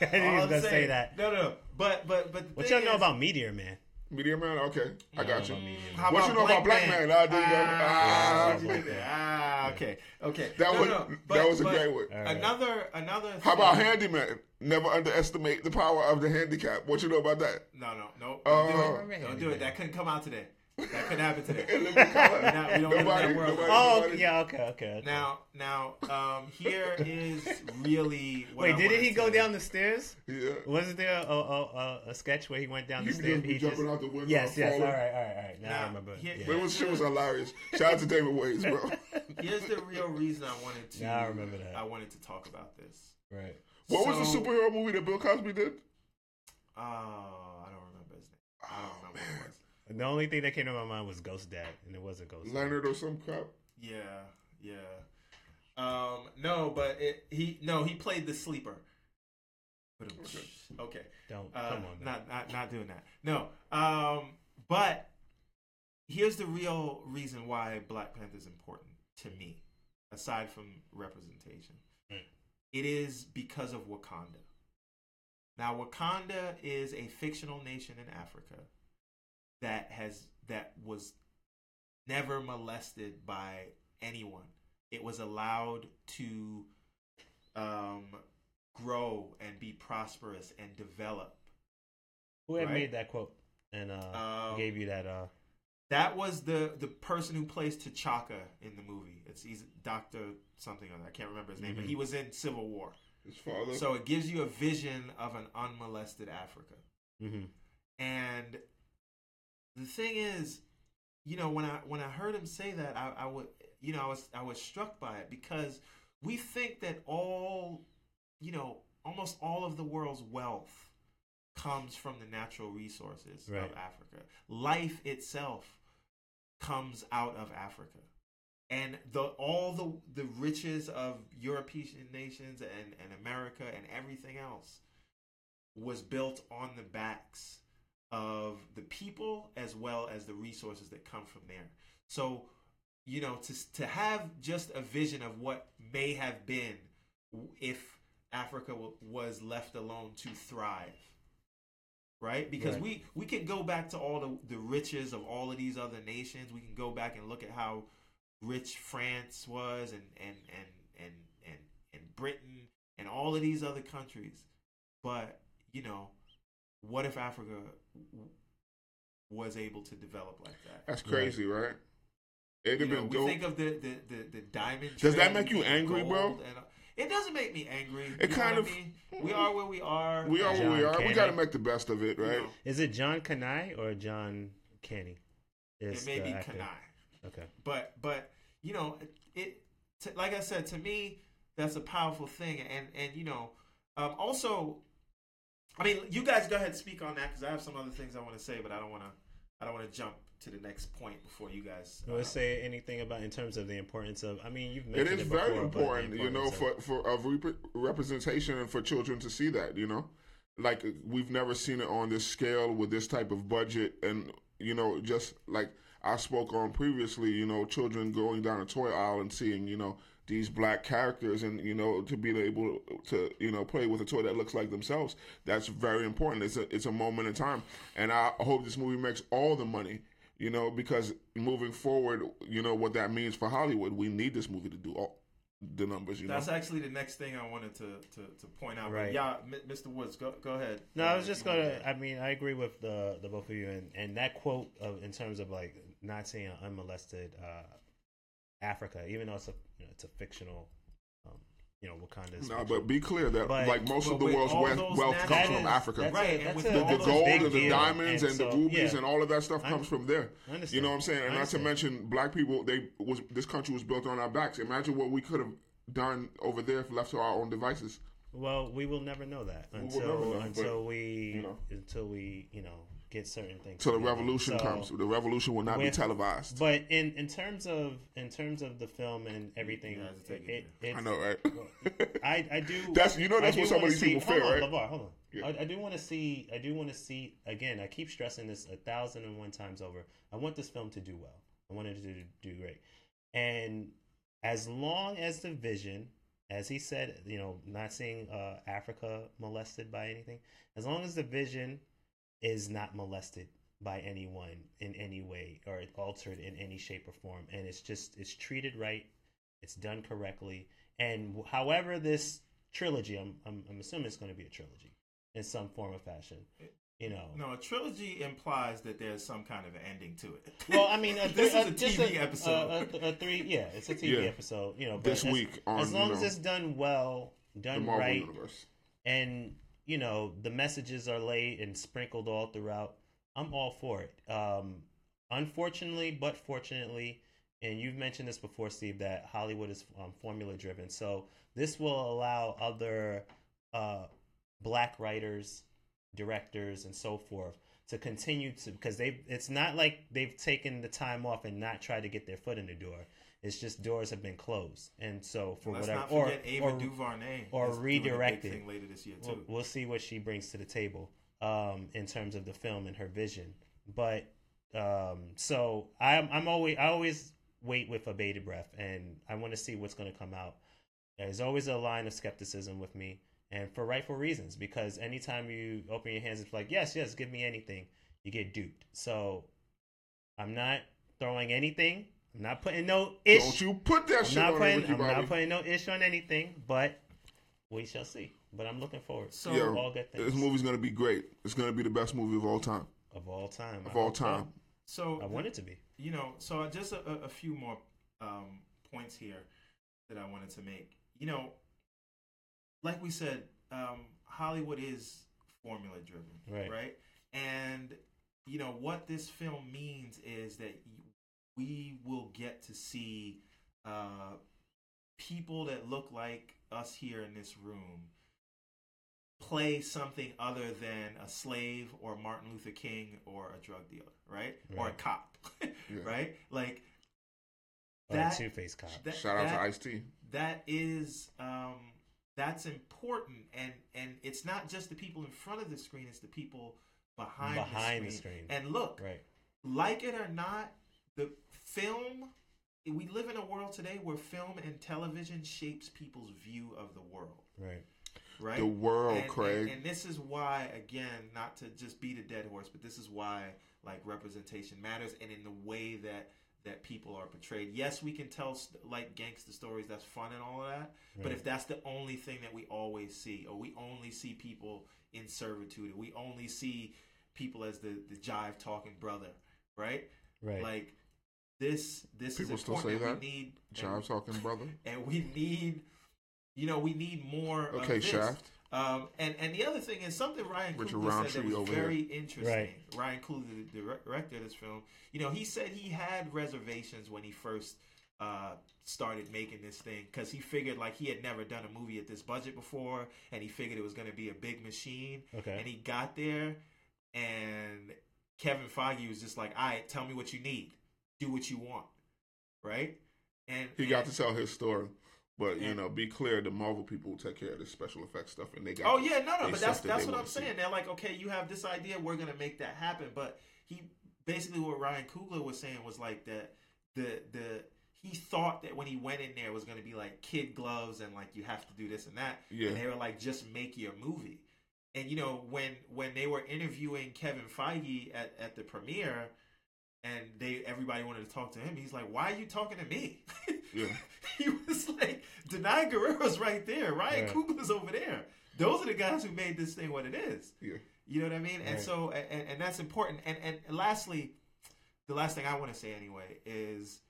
I knew he All was gonna say that. No, no, no. But but but. What y'all know is- about Meteor Man? Meteor Man, okay, I got you. about Meteor Man. How What you know about Blankman? I do that. Ah, Ah. what you ah, okay, okay. That No, was no, that but- was a but great one. All right. Another another. How about thing- Handyman? Never underestimate the power of the handicap. What you know about that? No, no, no. Uh, Don't do it. Don't do it. That couldn't come out today. That couldn't happen today. In living color. We're not- we don't live in that world. nobody- Oh, nobody- yeah. Okay. Okay. okay. Now, now, um, here is really. What Wait, I didn't he go to- down the stairs? Yeah. Wasn't there a, a, a, a sketch where he went down He the stairs? He jumping out the window Yes, and yes. All falling. right, all right, all right. Now I Now, remember. here- yeah. But it was shit was hilarious. Shout out to Damon Wayans, bro. Here's the real reason I wanted to. Now I remember that. I wanted to talk about this. Right. What was the superhero movie that Bill Cosby did? Oh, I don't remember his name. I don't remember what it was. The only thing that came to my mind was Ghost Dad, and it wasn't Ghost. Dad. Leonard or some crap. Yeah, yeah. Um, no, but it, he no he played the sleeper. Okay. Don't Uh, come on. man. not not not doing that. No. Um, but here's the real reason why Black Panther is important to me, aside from representation. Right. It is because of Wakanda. Now, Wakanda is a fictional nation in Africa that has that was never molested by anyone. It was allowed to um, grow and be prosperous and develop. Who had right. made that quote and uh, Um, gave you that? Uh, That was the the person who plays T'Chaka in the movie. It's he's Doctor something or other. I can't remember his name, but Mhm. he was in Civil War. His father. So it gives you a vision of an unmolested Africa. hmm And the thing is, you know, when I when I heard him say that, I, I would, you know, I was I was struck by it because we think that all, you know, almost all of the world's wealth comes from the natural resources Right. of Africa. Life itself comes out of Africa. And the all the the riches of European nations and, and America and everything else was built on the backs of the people as well as the resources that come from there. So, you know, to to have just a vision of what may have been if Africa w- was left alone to thrive. Right? Because Right. we we can go back to all the the riches of all of these other nations. We can go back and look at how rich France was and and and and and, and Britain and all of these other countries. But, you know, what if Africa was able to develop like that? That's crazy, right? It'd You have know, been we dope. think of the the the, the diamond. Does that make you angry, bro? and, uh, it doesn't make me angry. It you know kind what of- I mean? We are where we are. we are and, where we John are. We got to make the best of it, you right? know, Is it John Kanai or John Kenny? it Is may be actor? Kanai. Okay. but but you know it, it to, like i said to me that's a powerful thing and and you know um also i mean you guys go ahead and speak on that because i have some other things i want to say but i don't want to i don't want to jump to the next point before you guys You uh, want to say anything about in terms of the importance of? I mean, you've It mentioned is it, very before, but the important, you know, importance for for of rep- representation and for children to see that, you know, like we've never seen it on this scale with this type of budget, and you know, just like I spoke on previously, you know, children going down a toy aisle and seeing, you know, these black characters, and you know, to be able to, you know, play with a toy that looks like themselves, that's very important. It's a it's a moment in time, and I hope this movie makes all the money. You know, because moving forward, you know what that means for Hollywood. We need this movie to do all the numbers. You know, that's actually the next thing i wanted to to, to point out Right. yeah mr woods go, go ahead No, I was just if you wanna- gonna. I mean, I agree with the the both of you, and and that quote of in terms of like not seeing an unmolested uh, Africa, even though it's a you know, it's a fictional, um, you know, Wakanda. is No, but be clear that But- like most of the world's wealth, wealth comes That from is- Africa. Right, and with the- the, all the those gold and the diamonds and, And the rubies yeah. and all of that stuff I comes from there. I understand. You know what I'm saying? And not to mention, black people. They was this country was built on our backs. Imagine what we could have done over there if left to our own devices. Well, we will never know that will until never know, until but, we you know. until we you know get certain things. So the revolution So- comes. The revolution will not be televised. But in in terms of in terms of the film and everything, You guys it, it. it, I know, right? I, I do. That's- you know that's what some of wanna these see- people feel, hold on, right? LeVar, hold on. Yeah. I, I do want to see. I do want to see again. I keep stressing this a thousand and one times over. I want this film to do well. I want it to do, do great. And as long as the vision, as he said, you know, not seeing uh, Africa molested by anything, as long as the vision is not molested by anyone in any way or altered in any shape or form. And it's just it's treated right. It's done correctly. And however this trilogy i'm i'm, I'm assuming it's going to be a trilogy in some form or fashion you know. No a trilogy implies that there's some kind of ending to it. Well i mean a, this a, is a just tv episode a, a, a three yeah it's a tv Yeah. episode you know but This as, week on, as long you as know, it's done well done right universe. and you know the messages are laid and sprinkled all throughout. I'm all for it. Um unfortunately but fortunately and you've mentioned this before steve that hollywood is um, formula driven. So this will allow other uh black writers directors and so forth to continue to because they it's not like they've taken the time off and not tried to get their foot in the door it's just doors have been closed and so for let's whatever or, ava or duvernay or is doing a big redirected. later this year we'll, too we'll see what she brings to the table um, in terms of the film and her vision. But um, so I'm I'm always I always wait with a bated breath, and I want to see what's going to come out. There's always a line of skepticism with me, and for rightful reasons. Because anytime you open your hands, it's like yes, yes, give me anything, you get duped. So I'm not throwing anything. I'm not putting no ish. Don't you put that I'm shit not on putting. Ricky I'm Bobby. not putting no ish on anything, but we shall see. But I'm looking forward. So- Yo, all good things this movie's gonna be great. It's gonna be the best movie of all time. of all time. I Of all hope so. time. so I want it to be. you know, so just a, a- a few more um, points here that I wanted to make. You know, like we said, um, Hollywood is formula driven, Right. Right, and you know what this film means is that we will get to see uh, people that look like us here in this room play something other than a slave or Martin Luther King or a drug dealer, right? Or a Right. cop, right? Like that. Two Face Cop. that- Shout out that- to Ice T. that is um, that's important and and it's not just the people in front of the screen it's the people behind, Behind the, the screen. screen. and look Right. like it or not the film we live in a world today where film and television shapes people's view of the world Right. right The world, and, Craig. and, and this is why again not to just beat a dead horse but this is why like representation matters and in the way that that people are portrayed yes we can tell like gangster stories that's fun and all of that but if that's the only thing that we always see or we only see people in servitude or we only see people as the the jive talking brother right Right. like this this People is still important say that? we need Jive talking brother. and we need you know we need more Okay, of this. Shaft. Um, and and the other thing is something Ryan Richard Coogler said that was over very interesting. Right. Ryan Coogler, the director of this film, you know, he said he had reservations when he first uh, started making this thing because he figured like he had never done a movie at this budget before, and he figured it was going to be a big machine. Okay. And he got there, and Kevin Feige was just like, "All right, tell me what you need, do what you want, right?" And He and- got to tell his story. But you know, be clear, the Marvel people will take care of the special effects stuff, and they got. Oh yeah, no, no, but that's that that's what I'm see. saying. They're like, okay, you have this idea, we're gonna make that happen. But he basically what Ryan Coogler was saying was like that the the he thought that when he went in there was gonna be like kid gloves and like you have to do this and that. Yeah. And they were like, just make your movie. And you know when when they were interviewing Kevin Feige at, at the premiere, and they everybody wanted to talk to him, he's like, "Why are you talking to me?" Yeah. he was like, Danai Gurira's right there. Ryan. Coogler's over there. Those are the guys who made this thing what it is. Yeah. You know what I mean? And so, and, and that's important. And, and lastly, the last thing I want to say anyway is,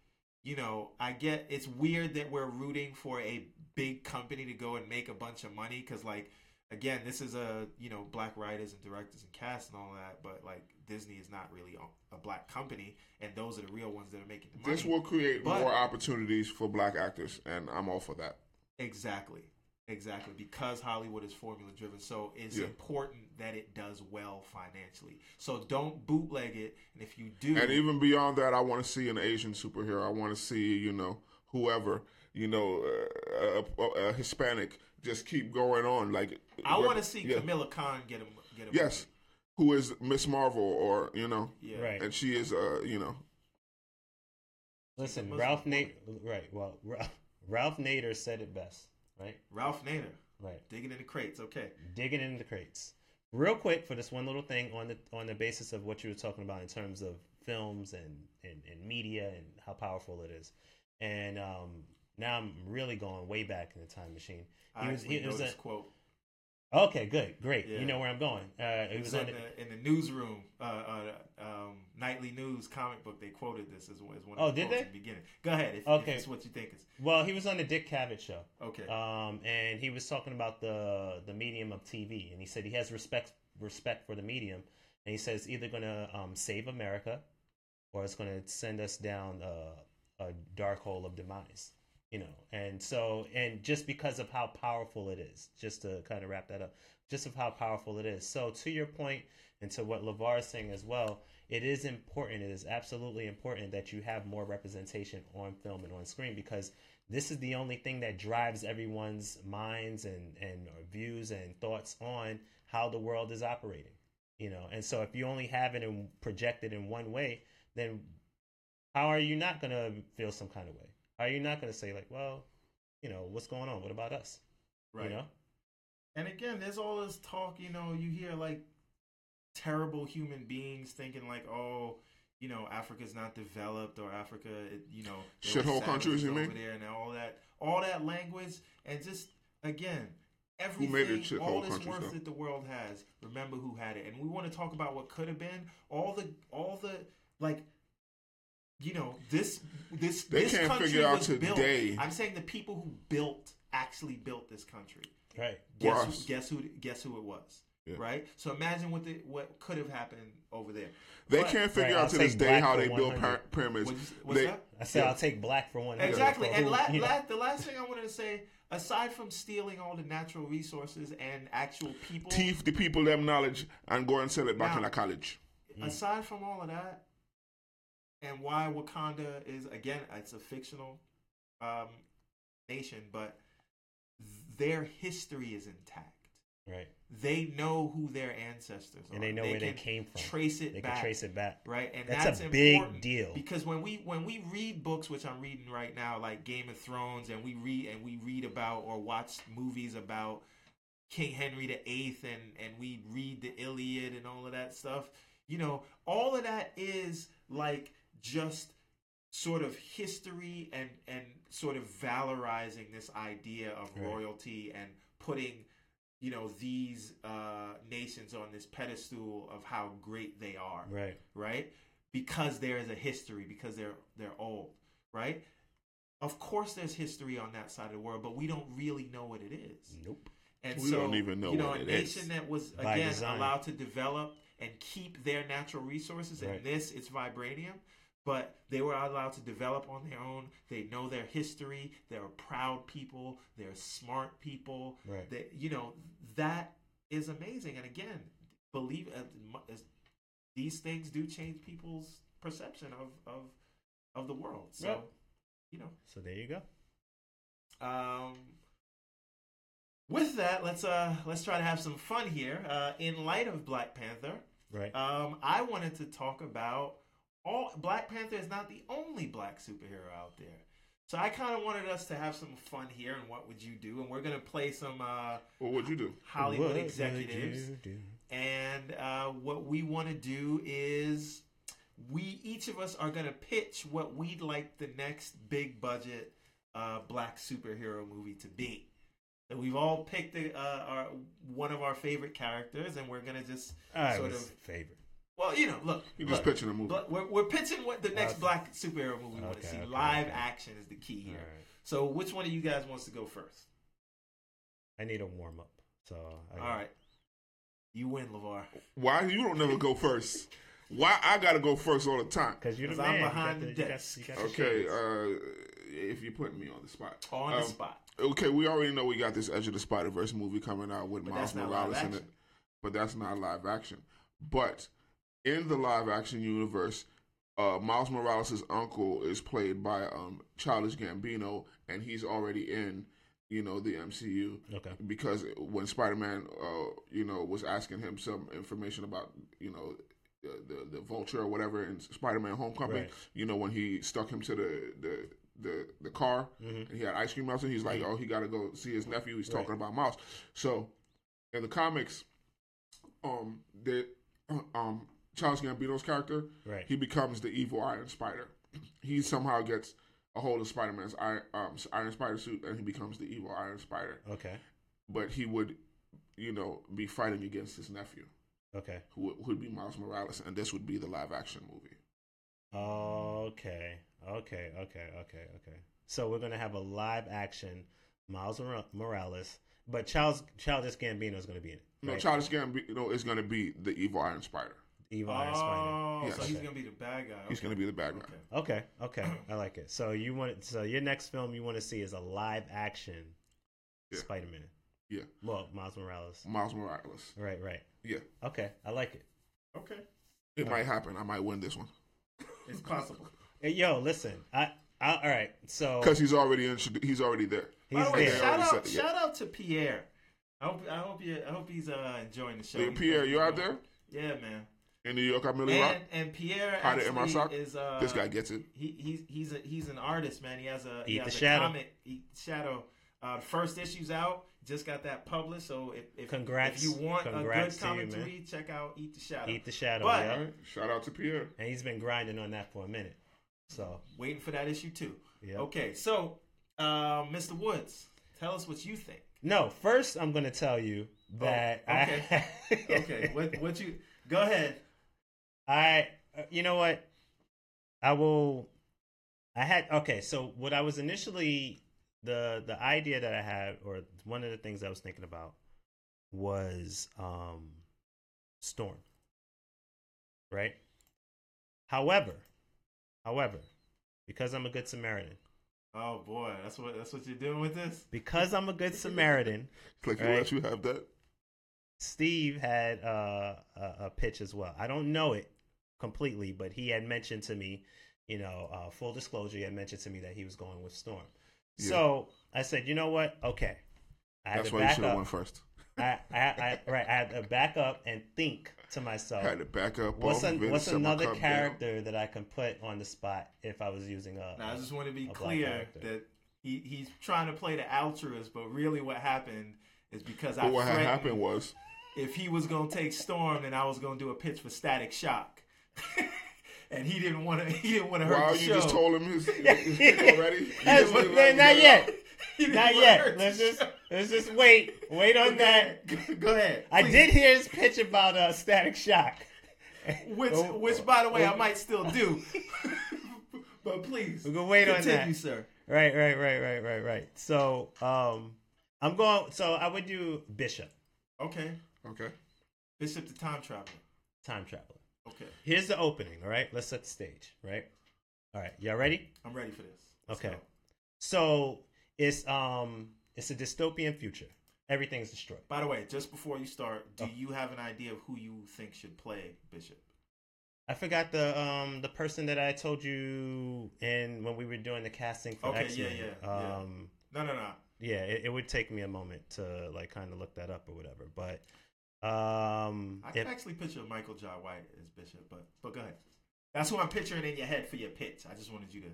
you know, I get it's weird that we're rooting for a big company to go and make a bunch of money because, like, again, this is a you know black writers and directors and cast and all that, but like Disney is not really a, black company, and those are the real ones that are making the money. This will create But- more opportunities for black actors, and I'm all for that. Exactly. Exactly. Because Hollywood is formula driven. So it's Yeah. important that it does well financially. So don't bootleg it. And if you do And even beyond that, I want to see an Asian superhero. I want to see, you know, whoever, you know, uh, a, a, a Hispanic just keep going on. Like I want to see yeah. Kamala Khan get him get him Yes, who is Miss Marvel, or you know, Yeah. Right. and she is, uh, you know, Listen, Ralph woman. Nate. Right. Well, Ralph, Ralph Nader said it best. Right. Ralph Nader. Right. Digging in the crates. Okay. digging in the crates. Real quick for this one little thing on the on the basis of what you were talking about in terms of films and and, and media and how powerful it is. And um, now I'm really going way back in the time machine. I was, he, know was this a, quote. okay, good, great. Yeah. You know where I'm going. Uh, it It was was in the, in the newsroom, uh, uh, um, nightly news comic book. They quoted this as, one- as one Oh, of the did they? in the beginning. Go ahead. If, Okay. if it's what you think is well, he was on the Dick Cavett show. okay. um, and he was talking about the the medium of TV, and he said he has respect respect for the medium, and he says it's either going to um, save America, or it's going to send us down a, a dark hole of demise. You know, and so and just because of how powerful it is, just to kind of wrap that up, just of how powerful it is. So to your point, and to what Lavar is saying as well, it is important. It is absolutely important that you have more representation on film and on screen because this is the only thing that drives everyone's minds and and views and thoughts on how the world is operating you know and so if you only have it and project it in one way then how are you not going to feel some kind of way are you not going to say like well you know what's going on what about us right. you know And again, there's all this talk, you know, you hear like terrible human beings thinking like, oh, you know, Africa's not developed or Africa, it, you know, there were Shithole countries, you over mean? there and all that, all that language, and just again, everything, made it shithole all this countries, worth though? that the world has. Remember who had it, and we want to talk about what could have been. All the, all the, like. You know this. This They this can't country figure out was built- today. I'm saying the people who built actually built this country. Right. Guess who, guess who? Guess who it was? Yeah. Right. So imagine what the what could have happened over there. They But- can't figure Right, out I'll to this day how they build 100. pyra- pyramids. What's, what's They- that? I said Yeah. I'll take black for one. Exactly. for And who- la- you know. la- the last thing I wanted to say, aside from stealing all the natural resources and actual people, Teach the people them knowledge and go and sell it back Now- in the college. aside from all of that, and why Wakanda is again, it's a fictional um, nation, but their history is intact. right, They know who their ancestors are, and they know where they came from. Trace it They back. can trace it back. right? And That's that's, a big deal. because when we when we read books, which I'm reading right now, like Game of Thrones, and we read and we read about or watch movies about King Henry the Eighth, and and we read the Iliad and all of that stuff. You know, all of that is like just sort of history and and sort of valorizing this idea of Right. royalty and putting you know these uh, nations on this pedestal of how great they are Right. right? Because there is a history, because they're they're old, right? Of course, there's history on that side of the world, but we don't really know what it is. Nope. And We so, don't even know you know, what a it is. nation that was By again design. allowed to develop and keep their natural resources, Right. and this it's vibranium, but they were allowed to develop on their own. They know their history. They're proud people. They're smart people. Right. That you know that is amazing. And again, believe uh, as- these things do change people's perception of of of the world. So Right. you know. So there you go. Um, with that, let's uh let's try to have some fun here. Uh, in light of Black Panther, Right. um, I wanted to talk about all Black Panther is not the only black superhero out there. So I kind of wanted us to have some fun here. And what would you do? And we're gonna play some uh, What would you do? Hollywood What would executives. you do? And uh, what we want to do is we each of us are going to pitch what we'd like the next big budget uh, black superhero movie to be. So we've all picked a, uh, our one of our favorite characters, and we're going to just I sort of favorite. Well, you know, look, You just look, pitching a movie. But we're, we're pitching what the next black superhero movie we want to Okay, see. okay, Live okay. action is the key here. right. So which one of you guys wants to go first? I need a warm up. So I All right, you win, Levar. Why you don't never go first? Why I gotta go first all the time? Because you're the 'Cause I'm man. You behind got the you got- desk. you got the Okay, shades. uh, if you're putting me on the spot. On Um, the spot. Okay, we already know we got this Edge of the Spider Verse movie coming out with But Miles that's not Morales in it, action. but that's not live action. But in the live action universe, uh, Miles Morales' uncle is played by um, Childish Gambino, and he's already in, you know, the MCU. Okay. Because when Spider Man, uh, you know, was asking him some information about, you know, the the, the Vulture or whatever in Spider Man Homecoming, Right. you know, when he stuck him to the the the, the car Mhm. and he had ice cream melting, he's like, oh, he got to go see his nephew. He's Right. talking about Miles. So in the comics, um, the um Charles Gambino's character, Right. he becomes the evil Iron Spider. He somehow gets a hold of Spider Man's Iron, um, Iron Spider suit, and he becomes the evil Iron Spider. Okay. But he would, you know, be fighting against his nephew, Okay. who would, who would be Miles Morales, and this would be the live action movie. Okay. Okay. Okay. Okay. Okay. So we're gonna have a live action Miles Mor- Morales, but Charles Childish Gambino is gonna be in it. No, right? Childish Gambino is going to be the evil Iron Spider. Evil Iron Spider. Oh, Yes. so he's gonna be the bad guy. He's going to be the bad guy. Okay. Okay. Okay. I like it. So you want so your next film you want to see is a live action Yeah. Spider Man. Yeah. Well, Miles Morales. Miles Morales. Right. Right. Yeah. Okay. I like it. Okay. It might happen. I might win this one It's possible. Hey, yo, listen. I, I all right. So because he's already in. He's already there. By he's the way, there. shout out, said it, yeah. shout out to Pierre. I hope, I hope you, I hope he's uh, enjoying the show. Hey, Pierre, been- you out there Yeah, man. In New York? I'm really rock. And and Pierre Hide it in my sock? is uh, This guy gets it. he he's he's a, he's an artist, man. He has a he Eat has the a Shadow. comic, Eat Shadow. Uh, first issue's out. Just got that published. So if if, Congrats. if you want Congrats a good you, comic to man. read, check out Eat the Shadow. Eat the shadow. But- yeah. Shout out to Pierre. And he's been grinding on that for a minute. So Waiting for that issue too. yeah. Okay, so uh, Mr. Woods, tell us what you think. No, first I'm gonna tell you that Oh, okay. I, Okay, what what you go ahead. I, uh, you know what? I will. I had okay. So what I was initially the the idea that I had, or one of the things I was thinking about, was um, Storm. Right. However, however, because I'm a good Samaritan, Oh boy, that's what that's what you're doing with this. because I'm a good Samaritan, Click Right. let you have that. Steve had uh, a, a pitch as well. I don't know it completely, but he had mentioned to me, you know, uh, full disclosure, he had mentioned to me that he was going with Storm. Yeah. So I said, you know what? Okay. I That's why you back should have up. won first. I, I, I, right, I had to back up and think to myself, I Had to back up. what's, off an, what's another cup down. character that I can put on the spot if I was using a. Now I just want to be clear that he, he's trying to play the altruist, but really what happened is because I what had happened was if he was gonna take Storm, then I was gonna do a pitch for Static Shock, and he didn't want to. He didn't want to hurt Wow, the you show. just told him his, already. You That's leave not yet. Didn't yet. Let's just show. let's just wait. Wait on Go that. ahead. Go ahead. I did hear his pitch about uh, Static Shock. Which, Oh, which, by the way, oh. I might still do. but please, We can wait on continue, that. sir. Right, right, right, right, right, right. So, um, I'm going. So I would do Bishop, Okay, Okay. Bishop the Time Traveler. time traveler. Okay, Here's the opening. All right, let's set the stage. Right. All right, y'all ready? I'm ready for this. Let's Okay. go. So it's um it's a dystopian future. Everything's destroyed. By the way, just before you start, do Oh. you have an idea of who you think should play Bishop? I forgot the um the person that I told you in when we were doing the casting for Okay, X yeah, yeah, yeah. Um, No, no, no. yeah, it, it would take me a moment to like kind of look that up or whatever. But um, I can if, actually picture Michael J. White as Bishop, but but go ahead. That's who I'm picturing in your head for your pitch. I just wanted you to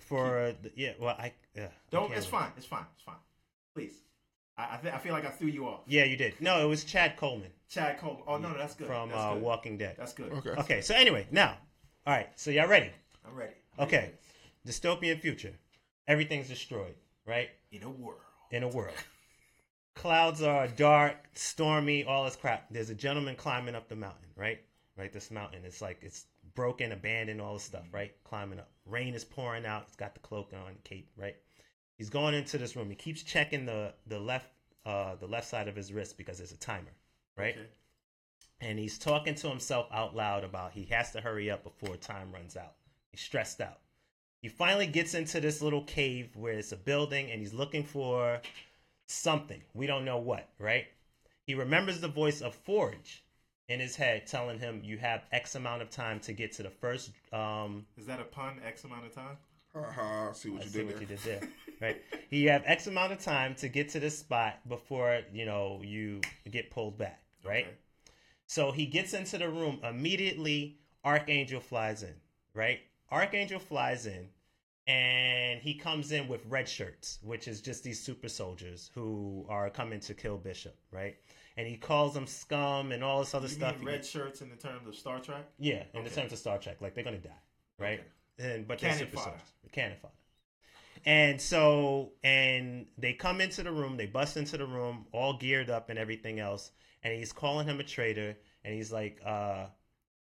for the, yeah, well, I yeah, don't. can't It's fine. It's fine. It's fine. Please. I I, th- I feel like I threw you off. Yeah, you did. No, it was Chad Coleman Chad Coleman. Oh no, no, that's good. from that's uh, good. Walking Dead. That's good. Okay. Okay, so anyway, now, all right, so y'all ready? I'm ready. I'm Okay. ready Dystopian future. Everything's destroyed, right? In a world. In a world. Clouds are dark, stormy, all this crap. There's a gentleman climbing up the mountain, right? Right, this mountain. It's like it's broken, abandoned, all this stuff, right? Climbing up. Rain is pouring out. He's got the cloak on, cape, right? He's going into this room. He keeps checking the the left uh the left side of his wrist because there's a timer, right? Okay. and he's talking to himself out loud about he has to hurry up before time runs out. He's stressed out. He finally gets into this little cave where it's a building and he's looking for something. We don't know what, right? He remembers the voice of Forge in his head telling him you have X amount of time to get to the first um Is that a pun? X amount of time. Haha, I see what I you see did what there. you did there. Right. You have X amount of time to get to this spot before, you know, you get pulled back, right? Okay. So he gets into the room. Immediately, Archangel flies in, right? Archangel flies in, and he comes in with red shirts, which is just these super soldiers who are coming to kill Bishop, right? And he calls them scum and all this other You stuff. red shirts in the terms of Star Trek? yeah, in the terms of Star Trek, like they're gonna die, right? Okay. And but they're Cannon super fodder. soldiers, cannon fodder. And so, and they come into the room, they bust into the room, all geared up and everything else. And he's calling him a traitor, and he's like, uh,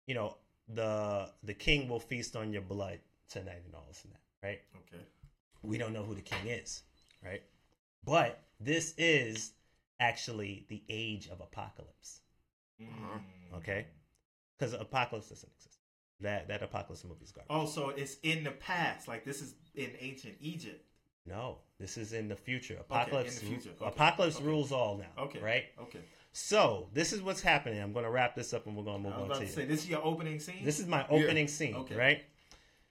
you know, the the king will feast on your blood tonight, and all this and that, right? Okay. We don't know who the king is, right? But this is actually the age of apocalypse. Mm. okay? Because apocalypse doesn't exist. That that apocalypse movie is garbage. Oh, so it's in the past. Like this is in ancient Egypt. No, this is in the future. Apocalypse. in the future. Okay, Apocalypse okay. rules all now. Okay. Right. Okay. So this is what's happening. I'm going to wrap this up, and we're going to move on to to you. say this is your opening scene. This is my opening scene. Okay. Right.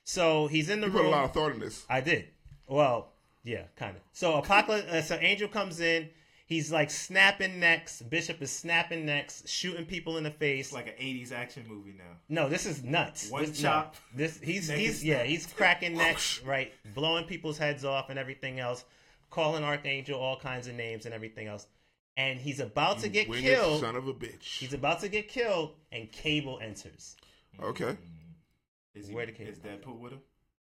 So he's in the You put a lot of thought in this. I did. Well, yeah, kind of. So apocalypse. Uh, so Angel comes in. He's like snapping necks. Bishop is snapping necks, shooting people in the face. It's like an '80s action movie now. No, this is nuts. One this, chop, No, this he's he's yeah snapped. he's cracking necks right, blowing people's heads off and everything else, calling Archangel all kinds of names and everything else, and he's about to get killed. Son of a bitch. He's about to get killed, and Cable enters. Okay. Is he? Where the cable is Deadpool with him?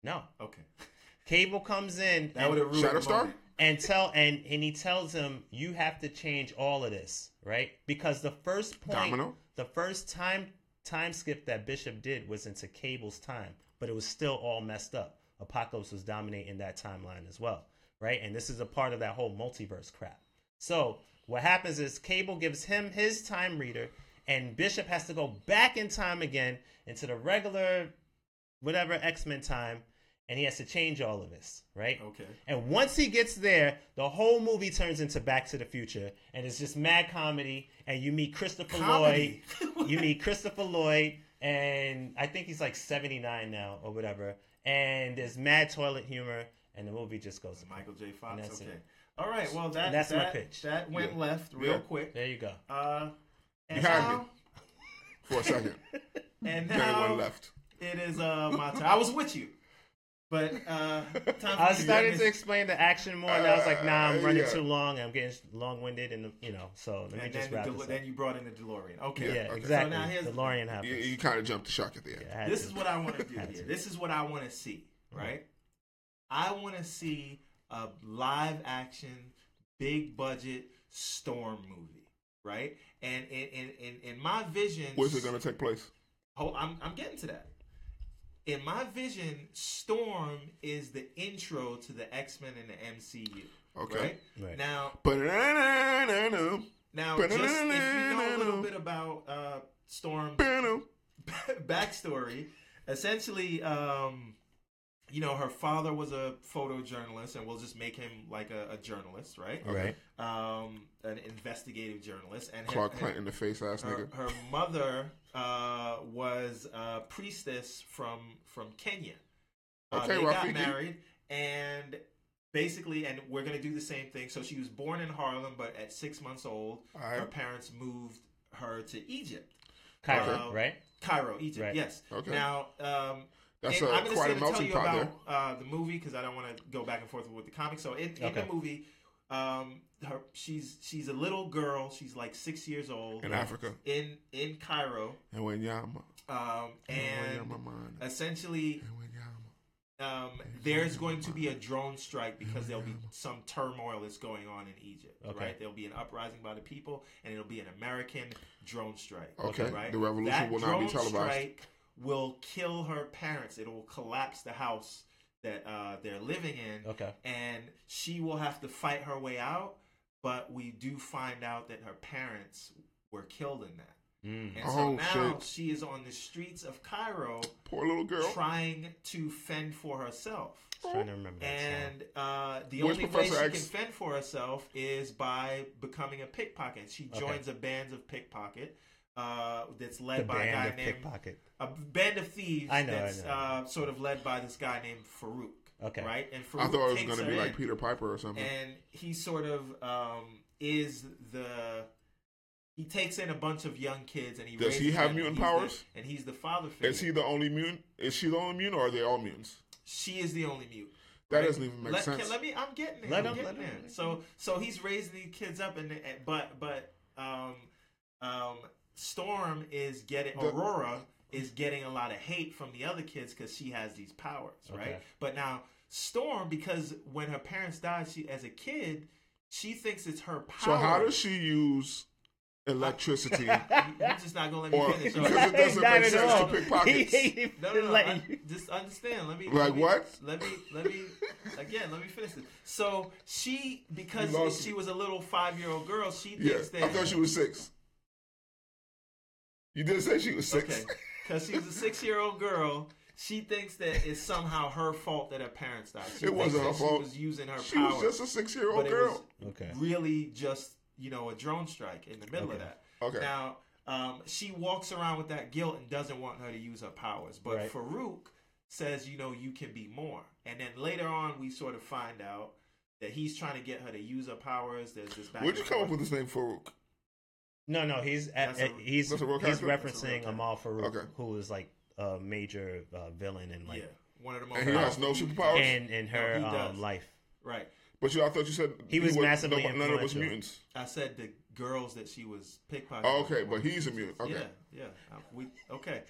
No, Okay. Cable comes in That would and, have ruined the Shatterstar? and tell and and he tells him you have to change all of this right because the first point Domino? the first time time skip that Bishop did was into Cable's time, but it was still all messed up. Apocalypse was dominating that timeline as well, right? And this is a part of that whole multiverse crap. So what happens is Cable gives him his time reader, and Bishop has to go back in time again into the regular, whatever X Men time, and he has to change all of this, right? Okay. And once he gets there, the whole movie turns into Back to the Future, and it's just mad comedy. And you meet Christopher Comedy? Lloyd. you meet Christopher Lloyd, and I think he's like seventy nine now or whatever. And there's mad toilet humor, and the movie just goes. Michael J. Fox. And that's Okay. it. All right. Well, that And that's my pitch. That went Yeah. left real Yeah. quick. There you go. Uh, and You had now, me. For a second. and then now one left. It is uh my turn. I was with you, but uh, time I was me starting to explain the action more, and I was like, "Nah, I'm Uh, running yeah. too long. I'm getting long winded, and you know, so let me just then, wrap the, this up." then you brought in the DeLorean. Okay. yeah, okay. exactly. So now here's- the DeLorean You, happens. you kind of jumped the shark at the end. Yeah, This to. is what I want to do here. to. This is what I want to see, right? I want to see a live action, big budget storm movie, right? And in in in, in my vision, Where's it going to take place? Hold, I'm I'm getting to that. In my vision, Storm is the intro to the X Men and the MCU. Okay. Right? Right. Now, now, just if you know a little bit about uh, Storm Ba-na. backstory, essentially, um, you know, her father was a photojournalist, and we'll just make him like a, a journalist, right? Right. Um, an investigative journalist, and her- Clark her- Kent in the face ass her, nigga. her mother uh, was a priestess from from Kenya. Uh, Okay, they got married, and basically, and we're gonna do the same thing. So she was born in Harlem, but at six months old, Alright. her parents moved her to Egypt, Cairo, Uh, right? Cairo, Egypt. Right. Yes. Okay. Now, um, That's and a, I'm gonna quite say a to tell melting you pot about uh, the movie because I don't want to go back and forth with the comic. So in, in Okay. the movie, um, her she's she's a little girl. She's like six years old in Africa. in in Cairo, And when Yama. um, And when and Yama essentially And when um, there's going to be a drone strike because there'll be some turmoil that's going on in Egypt. Okay. Right? There'll be an uprising by the people, and it'll be an American drone strike. Okay. Right? The revolution that will not be televised. Strike will kill her parents. It will collapse the house that uh, they're living in, Okay. and she will have to fight her way out. But we do find out that her parents were killed in that. Mm. And so Oh, now shit. she is on the streets of Cairo Poor little girl. trying to fend for herself. Just trying to remember that. And uh, the Where's only way Professor she X? can fend for herself is by becoming a pickpocket. She Okay. joins a band of pickpocket uh, that's led The by a guy of named pickpocket. a band of thieves. I know, I that's know. Uh, sort of led by this guy named Farouk. Okay. Right, and Farouk I thought it was going to be like in, Peter Piper or something. and he sort of um, is the. He takes in a bunch of young kids, and he Does he raises have them, mutant and he's the- powers? and he's the father figure. Is he the only mutant? Is she the only mutant, or are they all mutants? she is the only mutant. That right? doesn't even make let, sense. can- let me. I'm getting there. Let I'm him- getting let him- there. So so he's raising these kids up, and, and but but um um Storm is getting The- Ororo is getting a lot of hate from the other kids because she has these powers, right? But now Storm, because when her parents died, she as a kid, she thinks it's her power. So how does she use electricity? You- You're just not gonna let me Or- finish. because So- it doesn't Not make sense all. to pick pockets. He ain't even No, no, no. I- you- just understand. Let me. Like let me, what? Let me. Let me. Again, let me finish this. So she, because You she me. was a little five-year-old girl, she yeah, thinks that. I thought she was six. You did say she was six. Okay, because she was a six-year-old girl. She thinks that it's somehow her fault that her parents died. She It wasn't that her She was using her She power, was just a six-year-old but it girl. was Okay. really just you know a drone strike in the middle of that. Okay. Now, um, she walks around with that guilt and doesn't want her to use her powers. But Right. Farouk says, you know, you can be more. And then later on, we sort of find out that he's trying to get her to use her powers. There's this back. Where'd you come up with this name, Farouk? No, no, he's at, a- he's that's a real he's character? That's a real referencing. Amahl Farouk, Okay. who is like a major uh, villain in like yeah, one of the most. And he has no superpowers? in in her No, um, life. Right. But you, I thought you said He was massively none, none of us mutants. I said the girls that she was pickpocketing. Oh, okay, but he's a mutant. Okay, Yeah, yeah. Uh, We okay.